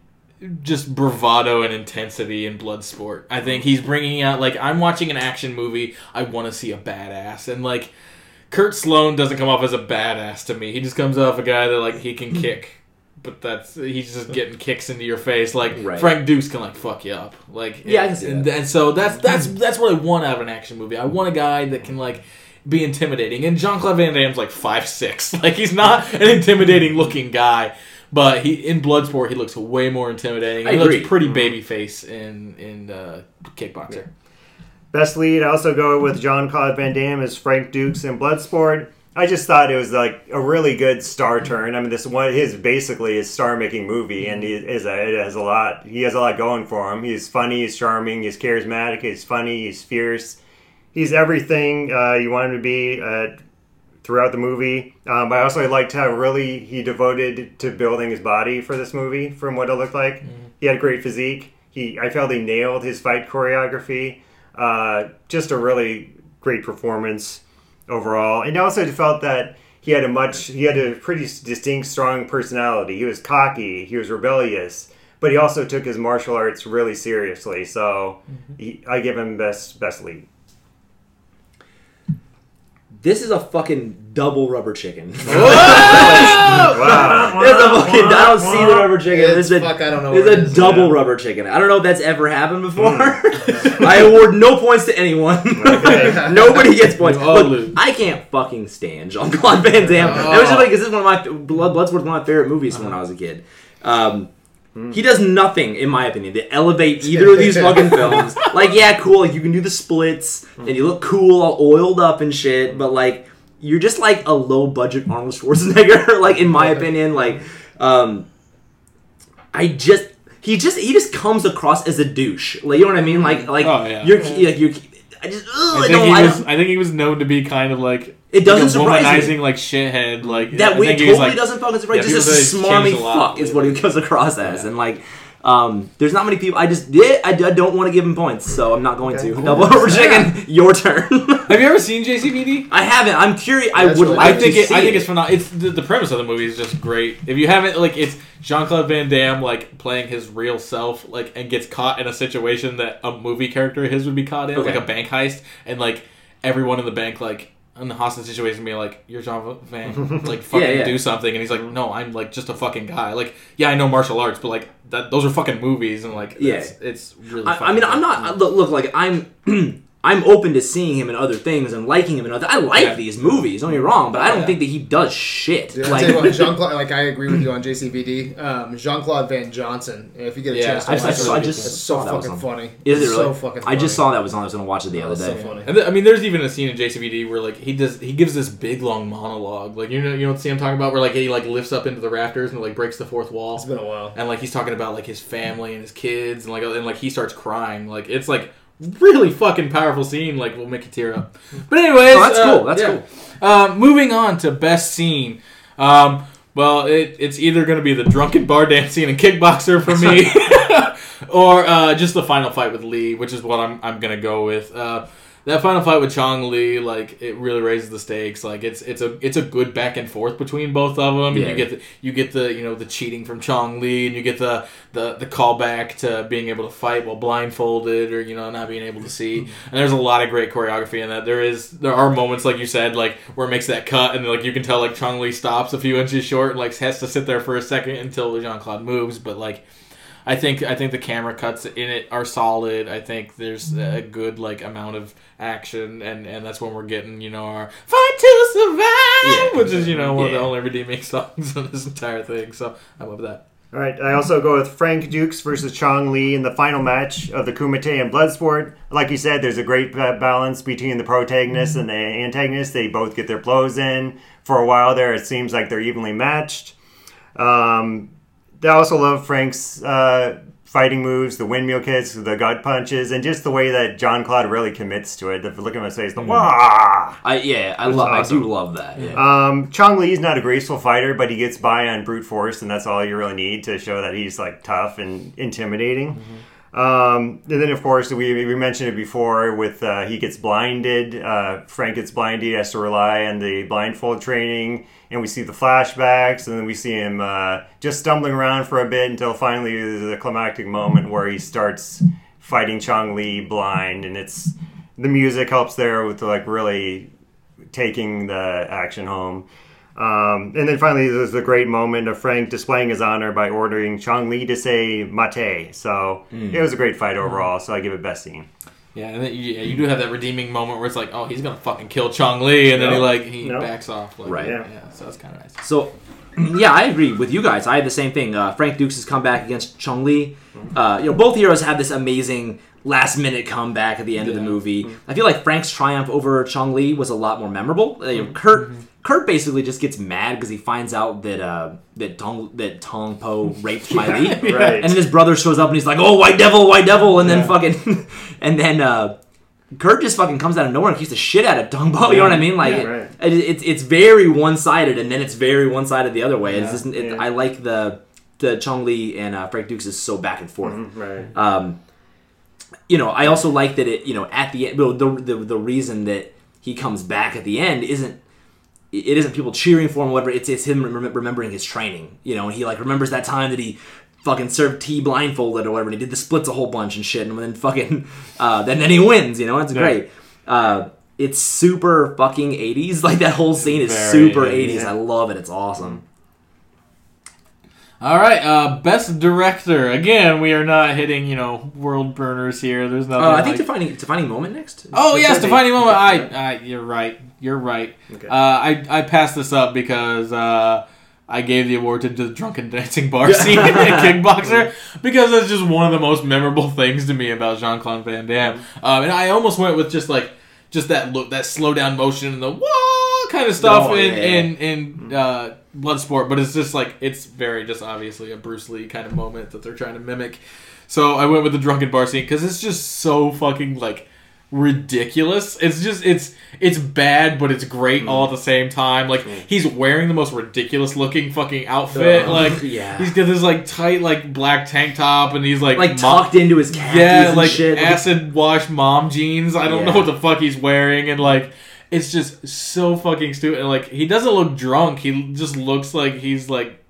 just bravado and intensity in Bloodsport. I think he's bringing out like I'm watching an action movie. I want to see a badass, and like Kurt Sloan doesn't come off as a badass to me. He just comes off a guy that like he can kick. But that's he's just getting kicks into your face. Like Right. Frank Dux can like fuck you up. Like Yeah, I can see and, and so that's that's that's what I want out of an action movie. I want a guy that can like be intimidating. And Jean Claude Van Damme's like five six. Like he's not an intimidating looking guy. But he in Bloodsport he looks way more intimidating. I He agree. looks pretty baby face in in uh, Kickboxer. Best lead, I also go with Jean Claude Van Damme as Frank Dux in Bloodsport. I just thought it was like a really good star turn. I mean, this one his basically his star making movie, and he is a, it has a lot. He has a lot going for him. He's funny, he's charming, he's charismatic, he's funny, he's fierce. He's everything uh, you want him to be uh, throughout the movie. Um, I also liked how really he devoted to building his body for this movie. From what it looked like, he had a great physique. He I felt he nailed his fight choreography. Uh, just a really great performance overall. And also felt that he had a much he had a pretty distinct, strong personality. He was cocky, he was rebellious, but he also took his martial arts really seriously. So mm-hmm. he, I give him best best lead. This is a fucking double rubber chicken. Wow. There's a fucking. I don't see the rubber chicken. It's- There's a, fuck, I don't know There's what a it is. double Yeah. rubber chicken. I don't know if that's ever happened before. I award no points to anyone. Nobody gets points. Look. I can't fucking stand Jean Claude Van Damme. That was just like, 'cause this is one of my Blood Bloodsport's one of my favorite movies from when I was a kid. Um, He does nothing, in my opinion, to elevate either of these fucking films. Like, yeah, cool, like you can do the splits and you look cool, all oiled up and shit, but like you're just like a low budget Arnold Schwarzenegger. like, in my opinion, like, um, I just he just he just comes across as a douche. Like, you know what I mean? Like, like Oh, yeah. you're like you're. I just ugh, I I think, don't he I was, don't- I think he was known to be kind of like It doesn't like a surprise me. like shithead, like that I way totally like, doesn't fucking surprise. yeah, just a people say he's smarmy a lot fuck is what he lately. comes across as, Yeah. and like, um, there's not many people. I just yeah, I, I don't want to give him points, so I'm not going to. Double over chicken, your turn. Have you ever seen JCVD? I haven't. I'm curious. I That's would really- like I think to it, see I think it. it's phenomenal. It's the, the premise of the movie is just great. If you haven't like, it's Jean Claude Van Damme like playing his real self, like and gets caught in a situation that a movie character of his would be caught in, Okay. like a bank heist, and like everyone in the bank like. In the hostage situation, being like, "You're Jean Van, like fucking Yeah, yeah. do something," and he's like, "No, I'm like just a fucking guy. Like, yeah, I know martial arts, but like that, those are fucking movies, and like, Yeah. it's, it's really. I, I mean, I'm not. Look, look, like I'm. I'm open to seeing him in other things and liking him in other. I like Yeah. these movies. Don't get me wrong, but I don't Yeah. think that he does shit. Dude, I'll like, what, Jean Claude, like I agree with you on JCVD. Um, Jean Claude Van Johnson. If you get a Yeah, chance to I, watch I, it, just, I just it's so saw that was fucking on. funny. Is it really? So fucking. I just saw that was on. I was gonna watch it the Oh, other day. So funny. And th- I mean, there's even a scene in JCVD where like he does he gives this big long monologue, like you know you don't see him talking about where like he like lifts up into the rafters and like breaks the fourth wall, It's been a while. and like he's talking about like his family and his kids and like and like he starts crying, like it's like really fucking powerful scene, like will make you tear up. But anyways, Oh, that's uh, cool. That's yeah. cool. Um, moving on to best scene. Um, well, it, it's either going to be the drunken bar dancing and Kickboxer for me, or uh, just the final fight with Lee, which is what I'm, I'm going to go with. Uh, that final fight with Chong Li, like it really raises the stakes. Like it's it's a it's a good back and forth between both of them. Yeah. You get the, you get the you know the cheating from Chong Li, and you get the the the callback to being able to fight while blindfolded or you know not being able to see. Mm-hmm. And there's a lot of great choreography in that. There is there are moments like you said like where it makes that cut and like you can tell like Chong Li stops a few inches short and like has to sit there for a second until Jean Claude moves, but like. I think I think the camera cuts in it are solid. I think there's a good like amount of action, and and that's when we're getting you know our "Fight to Survive," Yeah. which is you know one of the only redeeming songs in this entire thing. So I love that. All right, I also go with Frank Dux versus Chong Li in the final match of the Kumite and Bloodsport. Like you said, there's a great balance between the protagonist and the antagonist. They both get their blows in. For a while there, it seems like they're evenly matched. Um, I also love Frank's uh, fighting moves, the windmill kicks, the gut punches, and just the way that Jean Claude really commits to it. The look at my face, the wah! I yeah, I love. awesome. I do love that. Yeah. Um, Chong Li's not a graceful fighter, but he gets by on brute force, and that's all you really need to show that he's like tough and intimidating. Um, and then, of course, we, we mentioned it before with uh, he gets blinded. Uh, Frank gets blinded. He has to rely on the blindfold training. And we see the flashbacks, and then we see him uh, just stumbling around for a bit until finally there's a climactic moment where he starts fighting Chong Li blind. And it's the music helps there with like really taking the action home. Um, and then finally, there's the great moment of Frank displaying his honor by ordering Chong Li to say mate. So it was a great fight overall. So I give it best scene. Yeah, and then you, yeah, you do have that redeeming moment where it's like, oh, he's gonna fucking kill Chong Li, and then he like he No. backs off. Like, Right. Yeah. yeah. So that's kind of nice. So, yeah, I agree with you guys. I had the same thing. Uh, Frank Dux' comeback against Chong Li. Uh, you know, both heroes have this amazing last minute comeback at the end of the Yeah. movie. I feel like Frank's triumph over Chong Li was a lot more memorable. You know, Kurt. Kurt basically just gets mad because he finds out that uh, that Tong that Tong Po raped My Li, Right. and then his brother shows up and he's like, "Oh, white devil, white devil," and then Yeah. fucking, and then uh, Kurt just fucking comes out of nowhere and keeps the shit out of Tong Po. You know what I mean? Like, Yeah, it- right. it, it's it's very one sided, and then it's very one sided the other way. It's just, it, Yeah. I like the the Chong Li and uh, Frank Dux is so back and forth. Right. Um, you know, I also like that it. You know, at the end, the, the the reason that he comes back at the end isn't. It isn't people cheering for him, or whatever. It's it's him rem- remembering his training, you know, and he like remembers that time that he fucking served tea blindfolded or whatever, and he did the splits a whole bunch and shit, and then fucking, uh, then then he wins, you know, it's great. Uh, it's super fucking 80s. Like that whole scene is Very super 80s, 80s. I love it. It's awesome. All right, uh, best director. Again, we are not hitting you know world burners here. There's nothing. Uh, I think like- defining defining moment next. Oh yes, defining moment. I, I, you're right. You're right. Okay. Uh, I, I passed this up because uh, I gave the award to the drunken dancing bar scene in Kickboxer because that's just one of the most memorable things to me about Jean Claude Van Damme. Um, and I almost went with just like just that look, that slow down motion and the whoa kind of stuff Oh, in yeah. in in uh, Bloodsport, but it's just like it's very just obviously a Bruce Lee kind of moment that they're trying to mimic. So I went with the drunken bar scene because it's just so fucking like ridiculous. It's just it's it's bad, but it's great all at the same time. Like hmm. he's wearing the most ridiculous looking fucking outfit. Ugh, like yeah. he's got this like tight like black tank top, and he's like like mo- tucked into his khakis yeah, like shit. Acid wash mom jeans. I don't know what the fuck he's wearing, and like it's just so fucking stupid. And, like he doesn't look drunk. He just looks like he's like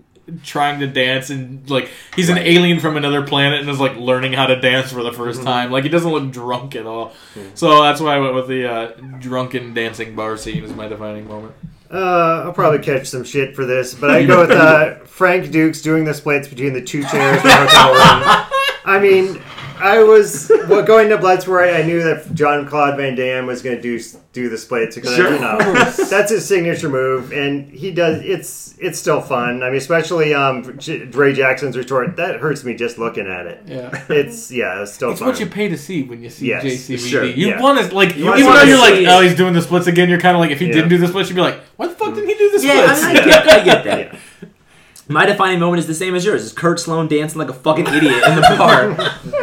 trying to dance and like he's an alien from another planet and is like learning how to dance for the 1st time. Like he doesn't look drunk at all. So that's why I went with the uh, drunken dancing bar scene as my defining moment. Uh, I'll probably catch some shit for this, but I go with uh, Frank Dux doing the splits between the two chairs in the hotel room. I mean, I was well, going to Bloodsport. I knew that Jean Claude Van Damme was going to do do the splits because Sure. you know that's his signature move, and he does. It's it's still fun. I mean, especially um, J- Ray Jackson's retort. That hurts me just looking at it. Yeah. It's yeah, it's still It's fun. what you pay to see when you see Yes, JCVD. sure, you yeah. want to like, wanna even though you're like, oh, he's doing the splits again. You're kind of like, if he Yeah. didn't do the splits, you'd be like, why the fuck didn't he do the yeah, splits? I, mean, I, get, I get that. Yeah. My defining moment is the same as yours. It's Kurt Sloan dancing like a fucking idiot in the bar.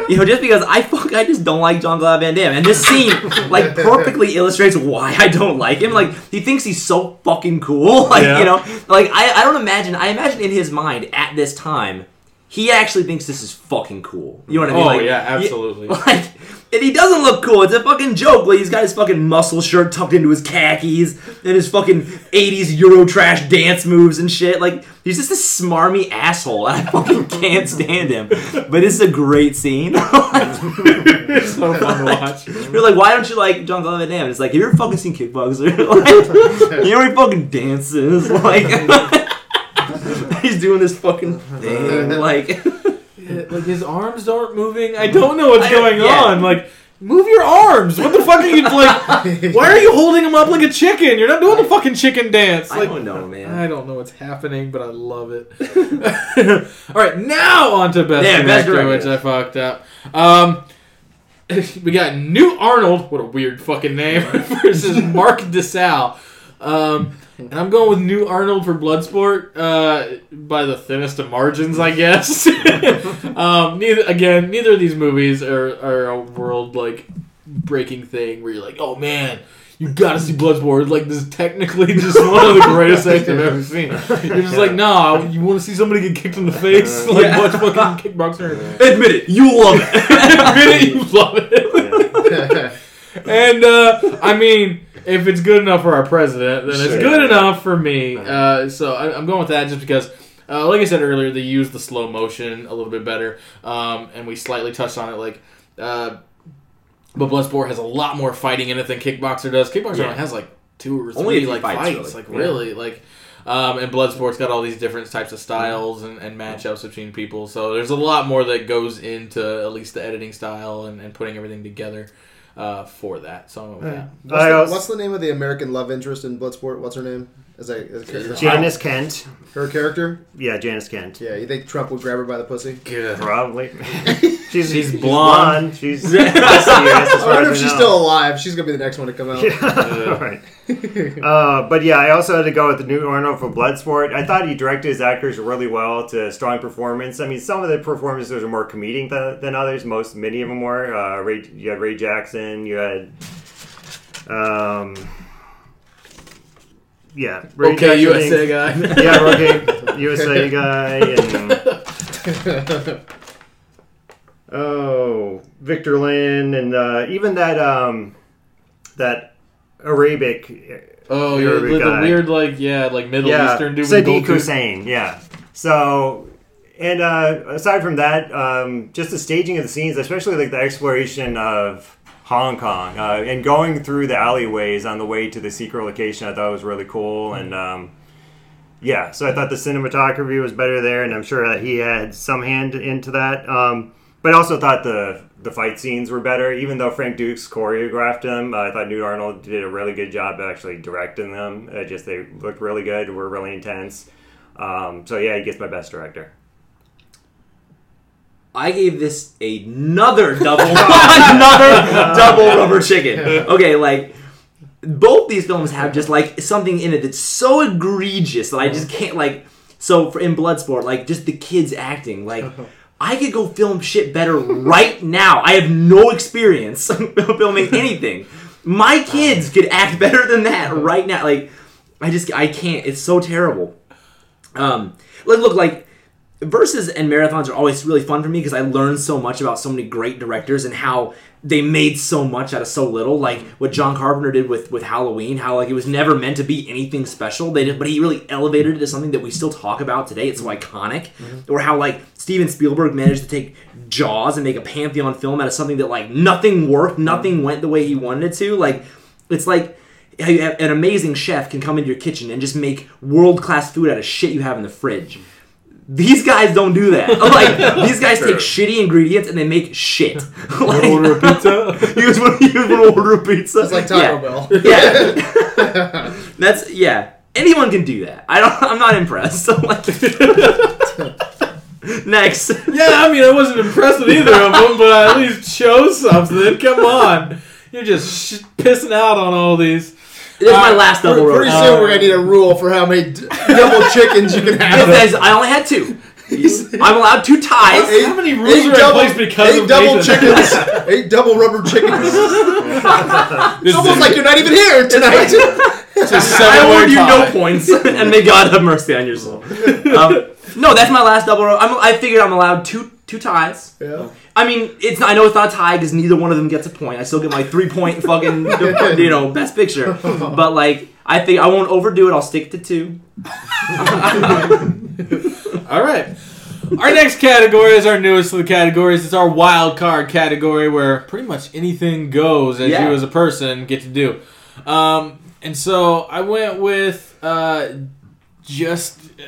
you know, just because I fuck, I just don't like Jean Claude Van Damme, and this scene like perfectly illustrates why I don't like him. Like he thinks he's so fucking cool. Like Yeah. you know, like I, I don't imagine. I imagine in his mind at this time, he actually thinks this is fucking cool. You know what I mean? Oh, Like, yeah, he- absolutely. like, and he doesn't look cool. It's a fucking joke. Like he's got his fucking muscle shirt tucked into his khakis and his fucking '80s Euro trash dance moves and shit. Like he's just a smarmy asshole, and I fucking can't stand him. But it's a great scene. it's so fun to watch. You're like, why don't you like Jean Claude Van It's like, have you ever fucking seen Kickboxer? like, you know he fucking dances? Like, he's doing this fucking thing. Like, like his arms aren't moving. I don't know what's I- going yeah. on. Like, move your arms. What the fuck are you like? Why are you holding him up like a chicken? You're not doing the fucking chicken dance. I don't know, man. I don't know what's happening, but I love it. All right, now on to best, Yeah, director, Best Director. which I fucked up. Um, we got Newt Arnold. What a weird fucking name versus Mark DiSalle. Um, and I'm going with Newt Arnold for Bloodsport uh, by the thinnest of margins, I guess. um, neither again, neither of these movies are, are a world like breaking thing where you're like, oh man, you gotta see Bloodsport. Like this is technically just one of the greatest things I've ever seen. You're just like, no, you want to see somebody get kicked in the face? Like Yeah. watch fucking kickboxer. Admit it, you love it. Admit it, you love it. and uh, I mean, if it's good enough for our president, then it's Sure. good enough for me. Uh, so I, I'm going with that just because. Uh, like I said earlier, they use the slow motion a little bit better, um, and we slightly touched on it. Like, uh, but Bloodsport has a lot more fighting in it than Kickboxer does. Kickboxer Yeah. only has like two or three Only like fights, fights, really. like Yeah. really, like. Um, and Bloodsport's got all these different types of styles and, and matchups between people, so there's a lot more that goes into at least the editing style and, and putting everything together uh, for that. So I'm going with that. What's, the, what's the name of the American love interest in Bloodsport? What's her name? Is that is her, Janice Kent. her character? Yeah, Janice Kent. Yeah, you think Trump would grab her by the pussy? Probably. she's, She's blonde. She's serious as I wonder if she's know. still alive. She's gonna be the next one to come out. right. uh, but yeah, I also had to go with the Newt Arnold for Bloodsport. I thought he directed his actors really well to strong performance. I mean, some of the performances are more comedic than, than others. Most, many of them were. Uh, Ray, you had Ray Jackson. You had, um, yeah, Ray Okay, Jackson USA being- guy. yeah, okay, USA guy, and oh, Victor Lin, and uh, even that um, that Arabic. Oh, You're the, the guy. weird like yeah, like Middle yeah, Eastern dude. with Sadiq gold. Hussein. Yeah. So, and uh, aside from that, um, just the staging of the scenes, especially like the exploration of Hong Kong uh, and going through the alleyways on the way to the secret location, I thought was really cool. And um, yeah, so I thought the cinematography was better there, and I'm sure that he had some hand into that. Um, but I also thought the the fight scenes were better, even though Frank Dux choreographed them. Uh, I thought Newt Arnold did a really good job actually directing them. Uh, just they looked really good, were really intense. Um, so yeah, he gets my best director. I gave this another double, another double rubber chicken. Okay, like both these films have just like something in it that's so egregious that I just uh-huh. can't like. So for in Bloodsport, like just the kids acting, like uh-huh. I could go film shit better right now. I have no experience filming anything. My kids could act better than that uh-huh. right now. Like I just I can't. It's so terrible. Um, look, look like verses and marathons are always really fun for me because I learn so much about so many great directors and how they made so much out of so little. Like what John Carpenter did with with Halloween, how like it was never meant to be anything special. They did, but he really elevated it to something that we still talk about today. It's so iconic. Mm-hmm. Or how like Steven Spielberg managed to take Jaws and make a pantheon film out of something that like nothing worked, nothing went the way he wanted it to. Like it's like how you have- an amazing chef can come into your kitchen and just make world class food out of shit you have in the fridge. These guys don't do that. Like these guys take shitty ingredients and they make shit. like, Order a pizza. he was one. to order a pizza. It's like Taco yeah. Bell. Yeah, that's yeah. Anyone can do that. I don't. I'm not impressed. like, next. yeah, I mean, I wasn't impressed with either of them, but I at least chose something. Come on, you're just sh- pissing out on all these. This is my Uh, last double Pretty, row. pretty Uh, soon we're gonna need a rule for how many d- double chickens you can have. guys, I only had two. I'm allowed two ties. Eight- How many rules eight are in double, place because eight of double Nathan? chickens, eight double rubber chickens. This It's almost is like you're not even here tonight. just a I seven-way award you tie. no points, and may God have mercy on your soul. Um, no, that's my last double row. I'm, I figured I'm allowed two two ties. yeah. I mean, it's I know it's not a tie because neither one of them gets a point. I still get my three point fucking you know best picture. But like, I think I won't overdo it. I'll stick to two. All right. Our next category is our newest of the categories. It's our wild card category where pretty much anything goes as Yeah. you as a person get to do. Um, and so I went with uh, just uh,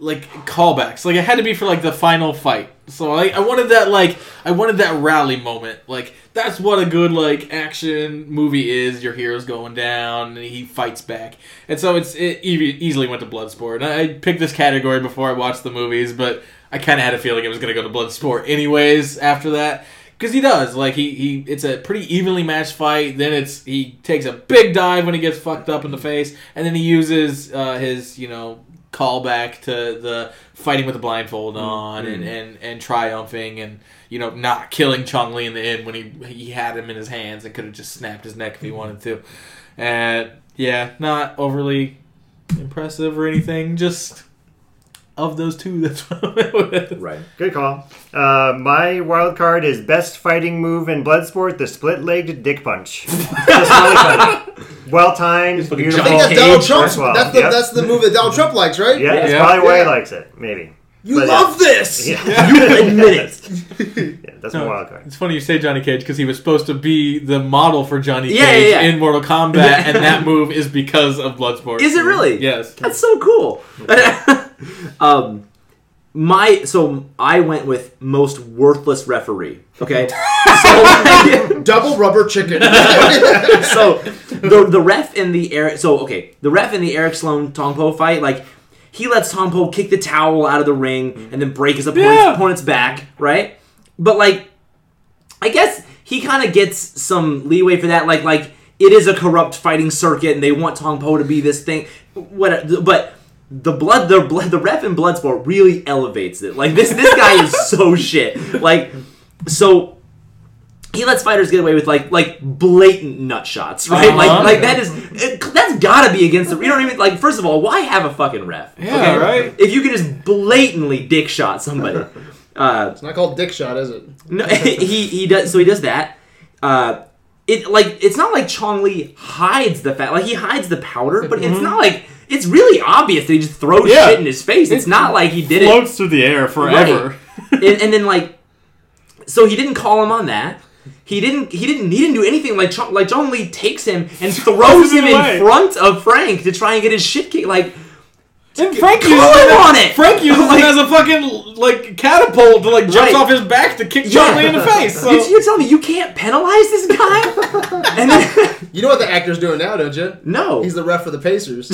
like callbacks. Like it had to be for like the final fight. So I, I wanted that like I wanted that rally moment. Like that's what a good like action movie is. Your hero's going down and he fights back. And so it's it easily went to Bloodsport. And I picked this category before I watched the movies, but I kind of had a feeling it was going to go to Bloodsport anyways after that. Because he does, like he, he, it's a pretty evenly matched fight. Then it's he takes a big dive when he gets fucked up in the face, and then he uses uh, his you know callback to the fighting with the blindfold Mm-hmm. on and, and, and triumphing and you know not killing Chong Li in the end when he he had him in his hands and could have just snapped his neck if Mm-hmm. he wanted to. And yeah, not overly impressive or anything. Just of those two, that's what I went with. Right. Good call. Uh, my wild card is best fighting move in Bloodsport: the split-legged dick punch. Just really funny. Well timed, beautiful. I think that's Donald Trump's. well. That's the Yep. that's the move that Donald Trump likes, right? Yeah, that's Yeah. probably why Yeah. he likes it. Maybe. You But, love this. Yeah, You admit it. yeah that's my wild card. It's funny you say Johnny Cage because he was supposed to be the model for Johnny Yeah, Cage yeah, yeah. in Mortal Kombat, and that move is because of Bloodsport. Is it really? Yes. That's so cool. um, my so I went with most worthless referee. Okay, so like, Double rubber chicken. so the the ref in the Eric so okay the ref in the Eric Sloan Tong Po fight like he lets Tong Po kick the towel out of the ring and then break his opponent's, Yeah. opponent's back right but like I guess he kind of gets some leeway for that like like it is a corrupt fighting circuit and they want Tong Po to be this thing what but the blood the blood the ref in Bloodsport really elevates it like this this guy is so shit like so he lets fighters get away with like like blatant nut shots, right? Uh-huh. Like like that is it, that's gotta be against the you know what I mean? Like first of all, why have a fucking ref? Yeah, right? If you could just blatantly dick shot somebody, uh, it's not called dick shot, is it? no, he he does so he does that. Uh, it like it's not like Chong Li hides the fact like he hides the powder, but it's not like it's really obvious that he just throws Yeah. shit in his face. It's not like he did it Floats through the air forever. and, and then like so he didn't call him on that he didn't he didn't he didn't do anything like Chong, like Chong Li takes him and throws him him in front of Frank to try and get his shit kicked like And Frank Call uses him it on it! Frank uses Like- it as a fucking like catapult to like jumps Right. off his back to kick Chong Li in the face. So. you, you're telling me you can't penalize this guy and then You know what the actor's doing now, don't you? no He's the ref for the Pacers.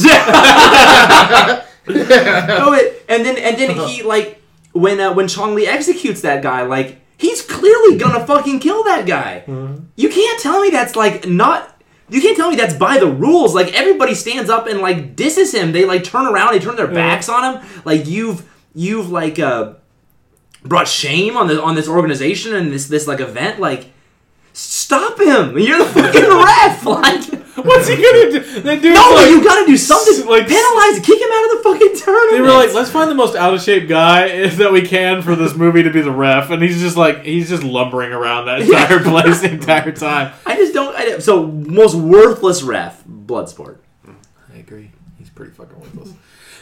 no, it, and then and then he like when uh, when Chong Li executes that guy, like he's clearly gonna fucking kill that guy. You can't tell me that's like not. You can't tell me that's by the rules. Like everybody stands up and like disses him. They like turn around. They turn their backs on him. Like you've you've like uh brought shame on the on this organization and this this like event. Like stop him. You're the fucking ref. Like. What's he gonna do? That dude's No, like, you gotta do something. like- penalize, kick him out of the fucking tournament. They were like, let's find the most out of shape guy that we can for this movie to be the ref, and he's just like, he's just lumbering around that entire place the entire time. I just don't. I, don't- so most worthless ref, Bloodsport. I agree. He's pretty fucking worthless.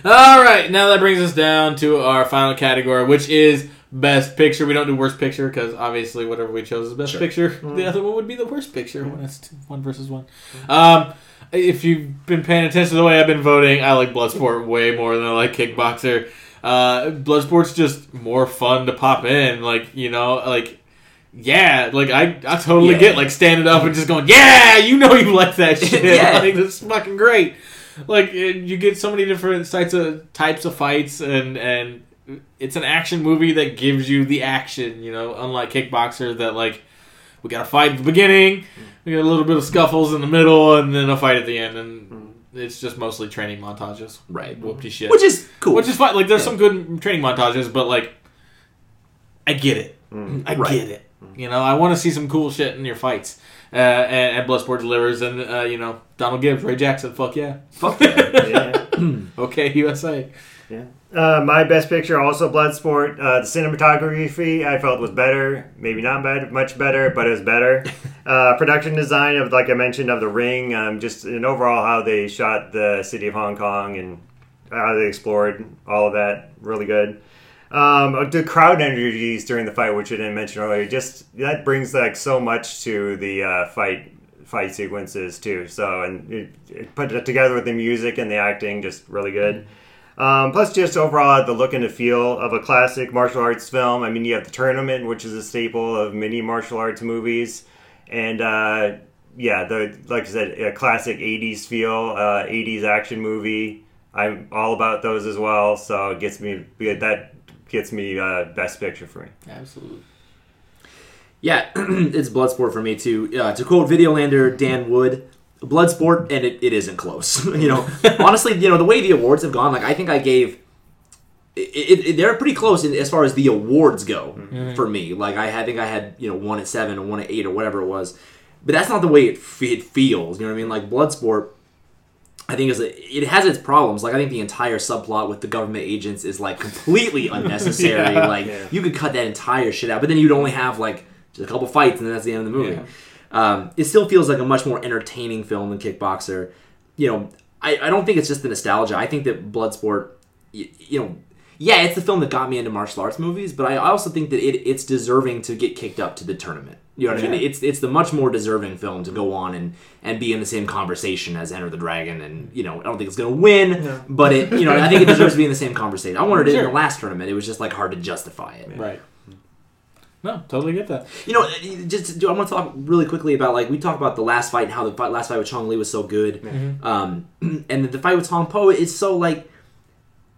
All right, now that brings us down to our final category, which is best picture. We don't do worst picture because obviously whatever we chose is best picture. The other one would be the worst picture when it's two, one versus one. Um, if you've been paying attention to the way I've been voting, I like Bloodsport way more than I like Kickboxer. Uh, Bloodsport's just more fun to pop in, like you know, like. Yeah, like I, I totally Yeah. get like standing up and just going, yeah, you know you like that shit. Yeah. Like that's fucking great like you get so many different types of types of fights and and it's an action movie that gives you the action you know unlike kickboxer that like we got a fight at the beginning we got a little bit of scuffles in the middle and then a fight at the end and it's just mostly training montages Right. whoopty shit Which is cool. which is fine like there's Yeah. some good training montages but like i get it i Right. get it you know i want to see some cool shit in your fights uh, and, and Bloodsport delivers, and uh, you know Donald Gibbs, Ray Jackson, fuck yeah, Fuck yeah. Yeah. okay USA. Yeah. Uh, my best picture also Bloodsport. Uh, the cinematography I felt was better, maybe not bad, much better, but it was better. Uh, production design of like I mentioned of the ring, um, just and overall how they shot the city of Hong Kong and how they explored all of that, really good. Um, the crowd energies during the fight, which I didn't mention earlier, just that brings like so much to the uh, fight fight sequences too. So and it, it put it together with the music and the acting, just really good. Um, plus, just overall, the look and the feel of a classic martial arts film. I mean, you have the tournament, which is a staple of many martial arts movies, and uh, yeah, the like I said, a classic '80s feel, uh, '80s action movie. I'm all about those as well. So it gets me that gets me uh, best picture for me. Absolutely. Yeah, it's Bloodsport for me too. Uh, to quote Videolander Dan Wood, Bloodsport, and it, it isn't close. you know, honestly, you know the way the awards have gone, like I think I gave. It, it, they're pretty close in, as far as the awards go mm-hmm. for me. Like I, I think I had you know one at seven and one at eight or whatever it was, but that's not the way it, it feels. You know what I mean? Like Bloodsport, I think is a, it has its problems. Like I think the entire subplot with the government agents is like completely unnecessary. Yeah. Like you could cut that entire shit out, but then you'd only have like just a couple fights, and then that's the end of the movie. Yeah. Um, it still feels like a much more entertaining film than Kickboxer. You know, I, I don't think it's just the nostalgia. I think that Bloodsport, you, you know, yeah, it's the film that got me into martial arts movies, but I also think that it, it's deserving to get kicked up to the tournament. You know what I mean? It's it's the much more deserving film to go on and, and be in the same conversation as Enter the Dragon, and you know I don't think it's gonna win, but it you know I think it deserves to be in the same conversation. I wanted it in the last tournament; it was just like hard to justify it. Right. No, totally get that. You know, eh, eh, just do I want to talk really quickly about like we talked about the last fight and how the fight, last fight with Chong Li was so good, mm-hmm. um, and the fight with Tong Po is so like,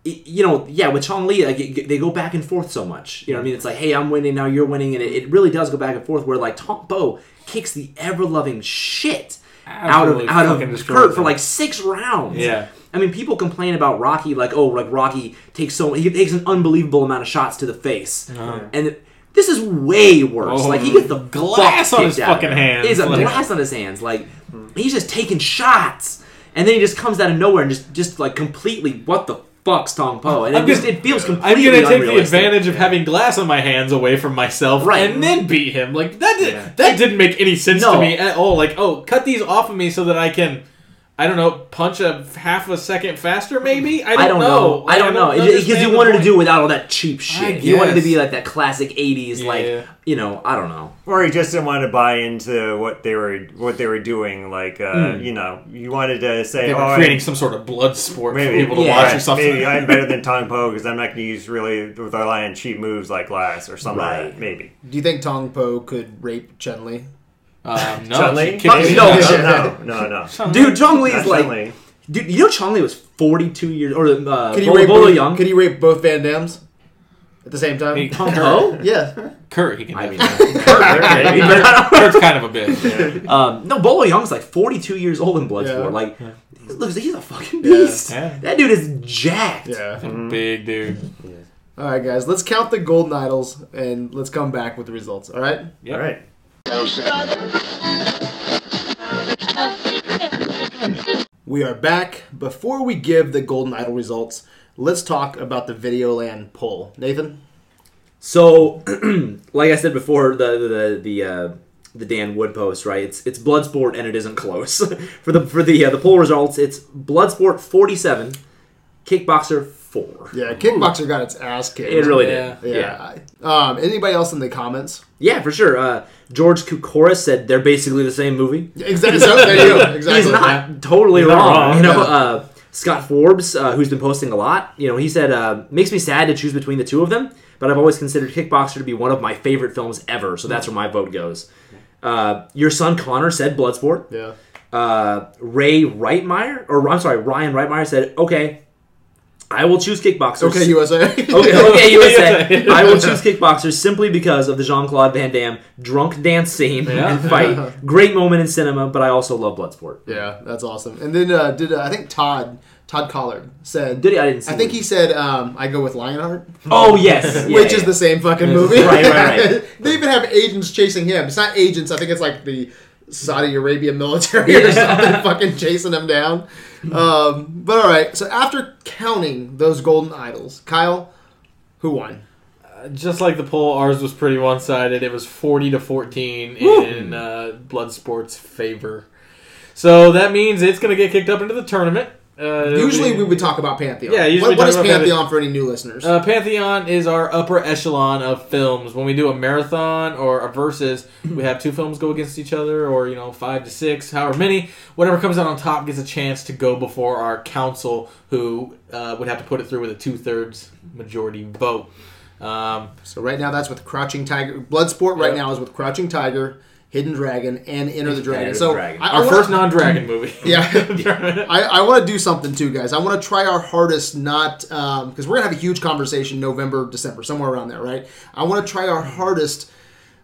it- you know, yeah, with Chong Li like they go back and forth so much. You know, what I mean, it's like, hey, I'm winning now, you're winning, and it, it really does go back and forth. Where like Tong Po kicks the ever loving shit out of Absolutely out of Kurt for like six rounds. Yeah. I mean, people complain about Rocky, like, oh, like Rocky takes so he takes an unbelievable amount of shots to the face, uh-huh. and this is way worse. Oh, like he gets the glass on his fucking hands, He's a like- glass on his hands. Like he's just taking shots, and then he just comes out of nowhere and just just like completely what the fuck's Tong Po, and it I'm just gonna- it feels I'm gonna take the advantage of having glass on my hands away from myself, Right. and then beat him. Like that, did, Yeah. that didn't make any sense No. to me at all. Like, oh, cut these off of me so that I can, I don't know, punch a half a second faster, maybe. I don't, I don't know. I don't know. Because understand you the wanted to do it without all that cheap shit. You wanted to be like that classic '80s, Yeah. like you know, I don't know. Or he just didn't want to buy into what they were what they were doing. Like, uh, Hmm. you know, you wanted to say, They "Oh, were I- creating some sort of blood sport maybe for people to Yeah. watch or something. Maybe I'm better than Tong Po because I'm not going to use really with rely on cheap moves like glass or something. Right. Like that. Maybe. Do you think Tong Po could rape Chun Li? Um, no, Chun-Li? she No, no, no, no, no. Dude, Chong Li is like, Chun-Li. dude, you know Chong Li was 42 years, or uh, Could he Bolo, rape Bolo both, Yeung. Could he rape both Van Dammes at the same time? Hey, Tong Kurt, yeah. Kurt, he can. I do mean, it. maybe, but Kurt's kind of a bitch. um, no, Bolo Yeung's like 42 years old in Bloodsport. Yeah. Like, look, he's a fucking beast. Yeah. That dude is jacked. Yeah. Big dude. All right, guys. Let's count the golden idols and let's come back with the results. All right. Yep. All right. We are back. Before we give the golden idol results, let's talk about the Videoland poll. Nathan. So, like I said before, the the the uh, the Dan Wood post, right? It's it's Bloodsport and it isn't close for the for the uh, the poll results. It's Bloodsport 47, Kickboxer 4. Yeah, Kickboxer got its ass kicked. It really Yeah. did. Yeah. Yeah. Um, anybody else in the comments? Yeah, for sure. Uh, George Kukoris said they're basically the same movie. Exactly. So, there you go. Exactly. He's not totally He's not wrong. wrong, You know, no. uh, Scott Forbes, uh, who's been posting a lot, you know, he said, uh, makes me sad to choose between the two of them, but I've always considered Kickboxer to be one of my favorite films ever, so that's where my vote goes. Uh, your son Connor said Bloodsport. Yeah. Uh, Ray Reitmeyer, or I'm sorry, Ryan Reitmeyer said, okay, I will choose kickboxers. Okay, USA. Okay, okay, USA. I will choose kickboxers simply because of the Jean Claude Van Damme drunk dance scene Yeah. and fight. Great moment in cinema, but I also love Bloodsport. Yeah, that's awesome. And then uh, did uh, I think Todd Todd Collard said? Did he? I didn't see I think it. he said um, I go with Lionheart, Oh yes, which Yeah, is the same fucking movie. Right, right, right. they even have agents chasing him. It's not agents. I think it's like the Saudi Arabia military or something, fucking chasing him down. Um, but all right. So after counting those golden idols, Kyle, who won? Just like the poll, ours was pretty one sided. It was 40 to 14 in uh, Bloodsport's favor. So that means it's going to get kicked up into the tournament. Uh, Usually be- we would talk about Pantheon. Yeah, usually what, what is about Pantheon for any new listeners? Uh, Pantheon is our upper echelon of films. When we do a marathon or a versus, we have two films go against each other, or you know, five to six, however many. Whatever comes out on top gets a chance to go before our council, who uh, would have to put it through with a two thirds majority vote. Um, so right now that's with Crouching Tiger. Bloodsport right Yep. now is with Crouching Tiger, Hidden Dragon, and Enter the Dragon. So Dragon. I, I our wanna- first non-dragon movie. Yeah. I, I want to do something too, guys. I want to try our hardest, not um, because we're gonna have a huge conversation November, December, somewhere around there, right? I want to try our hardest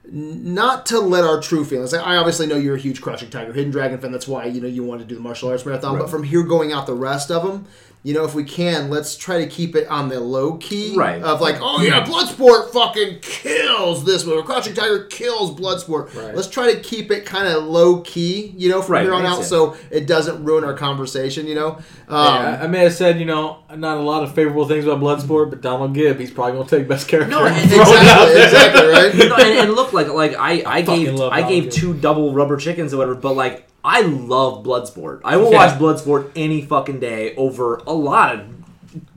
not to let our true feelings. I obviously know you're a huge Crouching Tiger, Hidden Dragon fan. That's why you know you want to do the martial arts marathon. But from here going out the rest of them, you know, if we can, let's try to keep it on the low key. Right. Of like, oh yeah, Bloodsport fucking kills this movie. Crouching Tiger kills Bloodsport. Right. Let's try to keep it kind of low key. You know, from Right, here on out, sense. so it doesn't ruin our conversation. You know. Um, Yeah, I, I may have said, you know, not a lot of favorable things about Bloodsport, but Donald Gibb, he's probably going to take best character. No, and and- throw it out exactly. Exactly. Right. no, and, and look like like I I fucking gave love I gave Donald two double rubber chickens or whatever, but like I love Bloodsport. I will Yeah. watch Bloodsport any fucking day over a lot of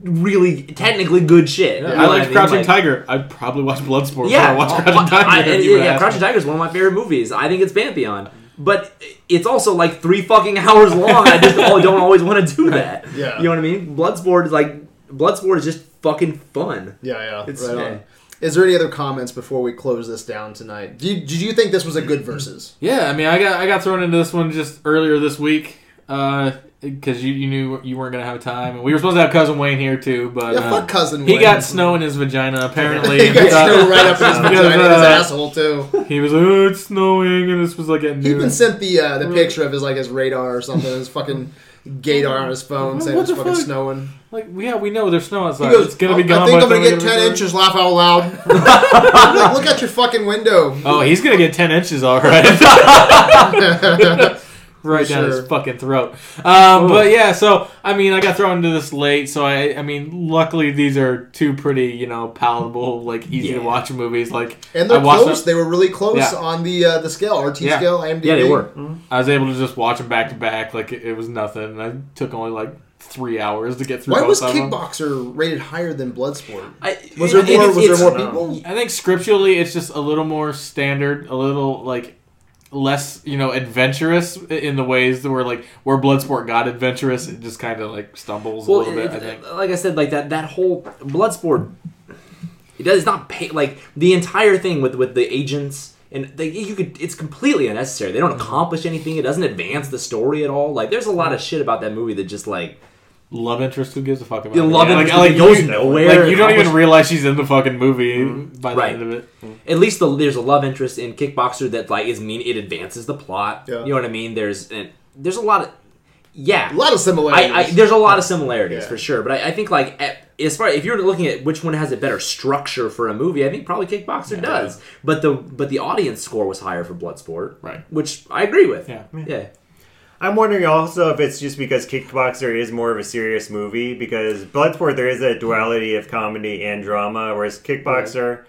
really technically good shit. You know I like? Crouching Like- Tiger. I'd probably watch Bloodsport Yeah, before I watch uh, Crouching Tiger. I- if yeah, you yeah, Crouching. Tiger is one of my favorite movies. I think it's Pantheon, but it's also like three fucking hours long. I just oh, don't always want to do that. Yeah. you know what I mean. Bloodsport is like Bloodsport is just fucking fun. Yeah, yeah. It's- right yeah. Is there any other comments before we close this down tonight? Do you, did you think this was a good versus? Yeah, I mean, I got I got thrown into this one just earlier this week because you, you knew you weren't gonna have time, and we were supposed to have cousin Wayne here too, but Yeah, uh, fuck cousin. he Wayne. got snow in his vagina apparently. he got snow right up in his vagina and his uh, asshole too. He was like, "Oh, it's snowing," and this was like at He noon. even sent the uh, the picture of his like his radar or something, his fucking gaydar on his phone saying it's fucking fuck? snowing. like, yeah, we know there's snow He outside. goes, it's gonna oh, be "Oh, gone. I think I'm gonna get ten there." inches. Laugh out loud. I'm look at your fucking window. Oh, he's gonna get ten inches, all right. right down sure. his fucking throat. Um, but yeah, so I mean, I got thrown into this late, so I, I mean, luckily these are two pretty, you know, palatable, like easy to watch movies. Like, And they're I close. them- They were really close Yeah. on the uh, the scale, RT Yeah. scale, IMDb. Yeah, they were. I was able to just watch them back to back, like it, it was nothing. And I took only like three hours to get through. Why both was of them. Kickboxer rated higher than Bloodsport? I, Was there it- more? it's- Was there more people? I think scripturally, it's just a little more standard, a little like less, you know, adventurous in the ways that were like where Bloodsport got adventurous. It just kind of like stumbles Well, a little bit. it- I think. like I said, like that that whole Bloodsport, it does not pay like the entire thing with with the agents and they, you could it's completely unnecessary. They don't mm-hmm. accomplish anything. It doesn't advance the story at all. Like there's a lot mm-hmm. of shit about that movie that just like Love interest. Who gives a fuck about? the it? love Yeah, interest like, like, goes you, nowhere. like you don't even realize she's in the fucking movie mm-hmm. by the Right. end of it. Mm. at least the, there's a love interest in Kickboxer that like is mean it advances the plot. Yeah. You know what I mean? There's and there's a lot of yeah. A lot of similarities. I, I there's a lot of similarities Yeah. for sure, but I, I think like at, as far if you're looking at which one has a better structure for a movie, I think probably Kickboxer does. But the but the audience score was higher for Bloodsport, Right. Which I agree with. Yeah. yeah. I'm wondering also if it's just because Kickboxer is more of a serious movie because Bloodsport there is a duality of comedy and drama, whereas Kickboxer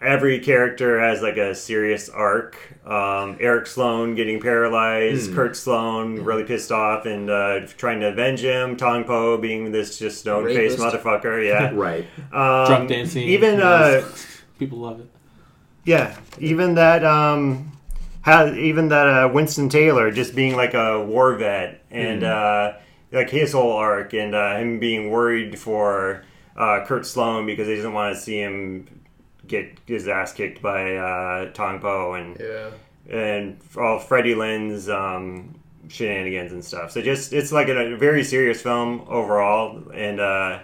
every character has like a serious arc. Um, Eric Sloan getting paralyzed, Kurt Sloan really pissed off and uh, trying to avenge him, Tong Po being this just stone faced motherfucker, yeah. Right. Um, Drunk dancing. Even uh, people love it. yeah, even that um how even that uh, Winston Taylor just being like a war vet and uh like his whole arc and uh, him being worried for uh, Kurt Sloan because he doesn't want to see him get his ass kicked by uh, Tong Po and yeah. and all Freddie Lynn's um, shenanigans and stuff. So just it's like a, a very serious film overall, and uh,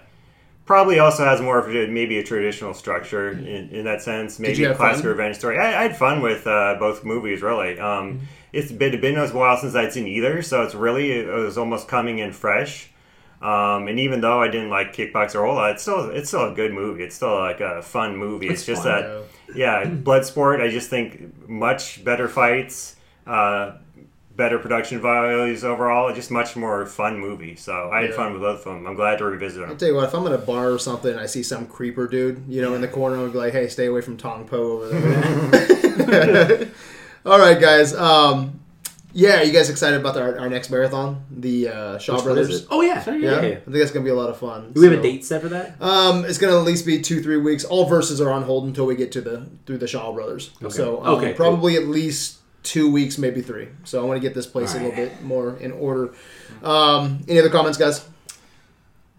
probably also has more of a, maybe a traditional structure in, in that sense. Maybe a classic fun? revenge story. I, I had fun with uh, both movies. Really, um, it's been been a while since I'd seen either, so it's really it was almost coming in fresh. Um, and even though I didn't like Kickboxer a lot, it's still it's still a good movie. It's still like a fun movie. It's, It's just fun, that yeah, Bloodsport. I just think much better fights, uh, better production values overall. Just much more fun movie. So I had Yeah. fun with both of them. I'm glad to revisit them. I'll tell you what, if I'm in a bar or something and I see some creeper dude, you know, in the corner, I'll be like, hey, stay away from Tong Po over there. All right, guys. Um, yeah, you guys excited about our, our next marathon? The uh, Shaw Which Brothers? Oh yeah. Sure, Yeah, yeah. I think that's going to be a lot of fun. Do we have a date set for that? Um, it's going to at least be two, three weeks. All verses are on hold until we get to the through the Shaw Brothers. So um, Okay, cool. probably at least two weeks, maybe three. So I want to get this place a little bit more in order. Um, any other comments, guys?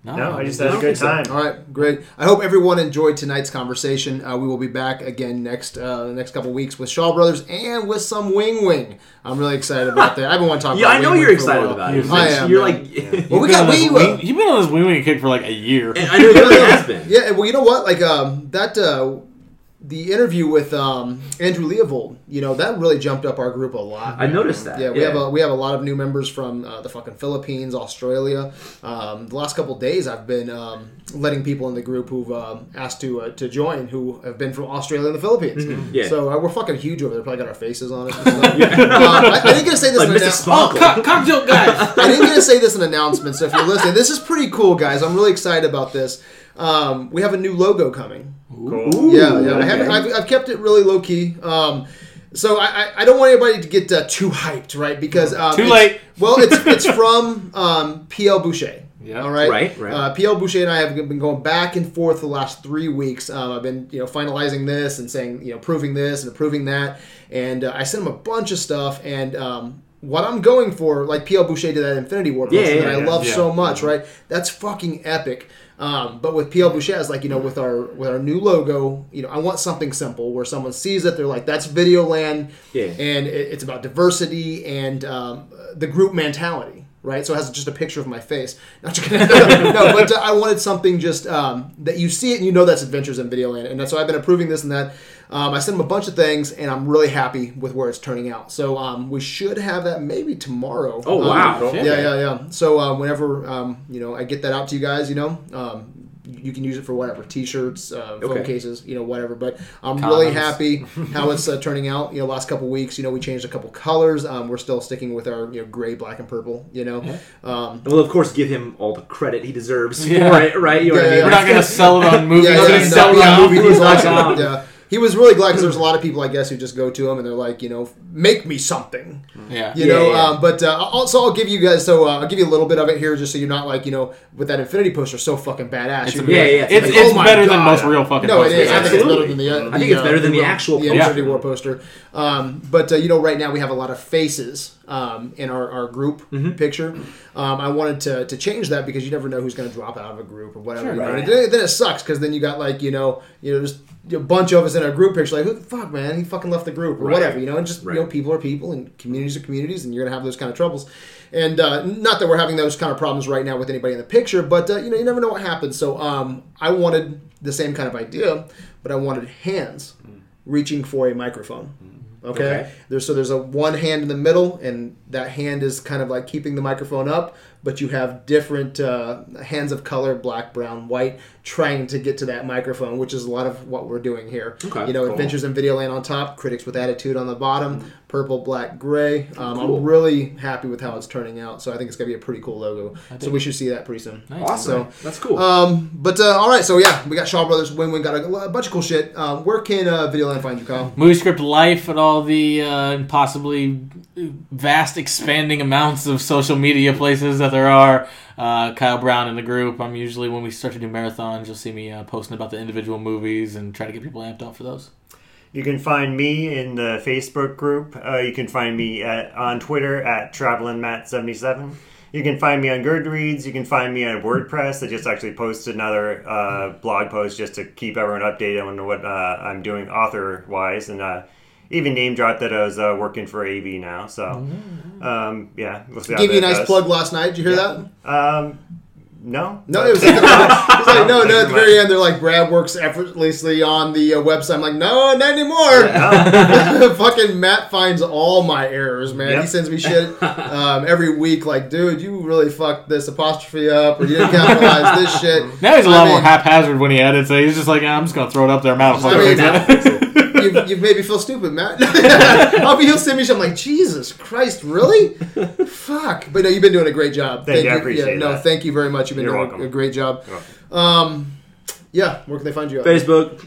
No, I just had a good think so. time. All right, great. I hope everyone enjoyed tonight's conversation. Uh, we will be back again next uh, the next couple weeks with Shaw Brothers and with some Weng Weng. I'm really excited about that. I've been wanting to talk Yeah, about I know Weng you're Weng excited about it. I am. You're man. like, Well, we You've been got on this Weng- Uh, You've been on this Weng Weng kick for like a year. I know it really has been. yeah, well, you know what? Like um, that uh, the interview with um, Andrew Leavold, you know, that really jumped up our group a lot. I noticed that. Yeah, we have a we have a lot of new members from uh, the fucking Philippines, Australia. Um, the last couple days, I've been um, letting people in the group who've um, asked to uh, to join who have been from Australia and the Philippines. Yeah. So uh, we're fucking huge over there. Probably got our faces on it. and stuff. Uh, I, I didn't get to say this. like in Mr. annou- Sparkle. Cock, cock joke, guys. I didn't get to say this in announcement, so if you're listening, this is pretty cool, guys. I'm really excited about this. Um, we have a new logo coming. Cool. Yeah, yeah. I haven't, I've, I've kept it really low key. Um, so I, I, I don't want anybody to get uh, too hyped, right? Because um, Too late. Well, it's it's from um, PL Boucher. Yeah. All right. Right, right. Uh, PL Boucher and I have been going back and forth the last three weeks. Um, I've been you know finalizing this and saying you know proving this and approving that, and uh, I sent him a bunch of stuff and. Um, what I'm going for, like PL Boucher did that Infinity War poster Yeah, yeah, that I yeah, love yeah. so much, right? That's fucking epic. Um, but with PL Boucher, it's like you know, with our with our new logo, you know, I want something simple where someone sees it, they're like, "That's Videoland," Yeah. and it, it's about diversity and um, the group mentality, right? So it has just a picture of my face. Not just kidding. no, but uh, I wanted something just um, that you see it and you know that's Adventures in Videoland, and so I've been approving this and that. Um, I sent him a bunch of things, and I'm really happy with where it's turning out. So um, we should have that maybe tomorrow. Oh, Um, wow. yeah, yeah, yeah. So um, whenever um, you know I get that out to you guys, you know, um, you can use it for whatever T-shirts, uh, phone Okay. cases, you know, whatever. But I'm really happy how it's uh, turning out. You know, last couple weeks, you know, we changed a couple colors. Um, we're still sticking with our you know gray, black, and purple. You know, um, we'll of course give him all the credit he deserves Yeah. for it, right? You know Yeah, what I yeah, mean? We're not gonna sell it on movies. yeah, We're yeah, gonna no, sell it yeah, on movie movies. deals Like, also, um, yeah. He was really glad because there's a lot of people, I guess, who just go to him and they're like, you know, make me something. yeah. You Yeah, know, yeah. Um, but uh, also I'll give you guys so uh, I'll give you a little bit of it here, just so you're not like you know with that Infinity poster so fucking badass. It's, Yeah, like, yeah. it's, Like, it's oh my better than most real fucking No, it posters. is. I think it's Absolutely. better than the. Uh, I think it's uh, better than the real- actual the poster. Infinity War poster. Um, but uh, you know, right now we have a lot of faces um, in our, our group Mm-hmm. picture. Um, I wanted to, to change that because you never know who's going to drop out of a group or whatever. Sure, right. Then, then it sucks because then you got like you know you know just a bunch of us in a group picture like who the fuck man? He fucking left the group or Right. whatever you know? And just Right. you know people are people and communities are communities and you're gonna have those kind of troubles. And uh, not that we're having those kind of problems right now with anybody in the picture but uh, you know you never know what happens. So um, I wanted the same kind of idea but I wanted hands reaching for a microphone okay, Okay. there's so there's a one hand in the middle and that hand is kind of like keeping the microphone up but you have different uh, hands of color black brown white trying to get to that microphone which is a lot of what we're doing here Okay, you know cool. adventures in videoland on top critics with attitude on the bottom purple black gray um, Cool. i'm really happy with how it's turning out so i think it's going to be a pretty cool logo so we should see that pretty soon Awesome. So, That's cool. um, but uh, all right, so yeah, we got Shaw Brothers. Weng Weng got a, a bunch of cool shit. Um, where can uh, Videoland find you, Kyle? Movie script life at all the uh, possibly vast expanding amounts of social media places there are. Uh, Kyle Brown in the group. I'm usually when we start to do marathons, you'll see me uh, posting about the individual movies and try to get people amped up for those. You can find me in the Facebook group. Uh, you can find me at, on Twitter at travelingmatt77. You can find me on Goodreads. You can find me on WordPress. I just actually posted another uh, blog post just to keep everyone updated on what uh, I'm doing author wise, and uh, even name dropped that I was uh, working for AV now. So, um, yeah, we'll see how Gave you a nice goes. plug last night. Did you hear that? Um, no, No, it was, like, it was like no, no. At the very end, they're like Brad works effortlessly on the uh, website. I'm like, no, not anymore. Fucking Matt finds all my errors, man. He sends me shit um, every week. Like, dude, you really fucked this apostrophe up, or you didn't capitalize this shit. Now he's a I lot mean, more haphazard when he edits it. He's just like, I'm just gonna throw it up there. Matt will I mean, fucking fix it. You've, you've made me feel stupid, Matt. I'll be he'll send me. I'm like, Jesus Christ, really? Fuck. But no, you've been doing a great job. Thank you, I appreciate No, that. thank you very much. You've been You're doing welcome. a, great job. Um, yeah, where can they find you? at? Facebook.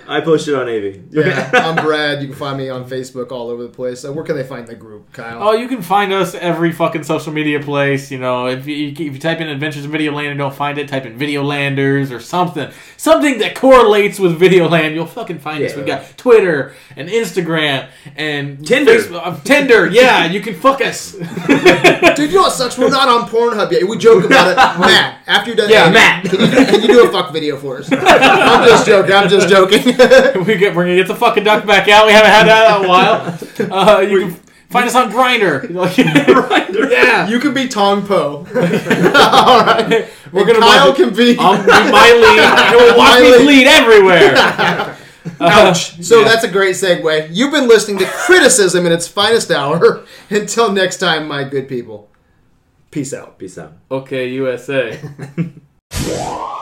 I posted on AV. Yeah, I'm Brad. You can find me on Facebook all over the place. Uh, where can they find the group, Kyle? Oh, you can find us every fucking social media place. You know, if you, if you type in Adventures in Videoland and don't find it, type in Videolanders or something. Something that correlates with Videoland, you'll fucking find us. Yeah. We got Twitter and Instagram and Tinder. Facebook- uh, Tinder, yeah, you can fuck us. Dude, you know what sucks? We're not on Pornhub yet. We joke about it. Matt, after you're done, Yeah, editing, Matt. Can you, do, can you do a fuck video for us? I'm just joking. I'm just joking. we get, we're gonna get the fucking duck back out. We haven't had that in a while. Uh, you can Find us on Grindr. Yeah, you can be Tong Po. All right, We're And gonna Kyle watch- can be. I'll be Mylee. And we'll watch me Mylee. bleed everywhere. Ouch. So Yeah. that's a great segue. You've been listening to criticism in its finest hour. Until next time, my good people. Peace out. Peace out. Okay, USA. Yeah.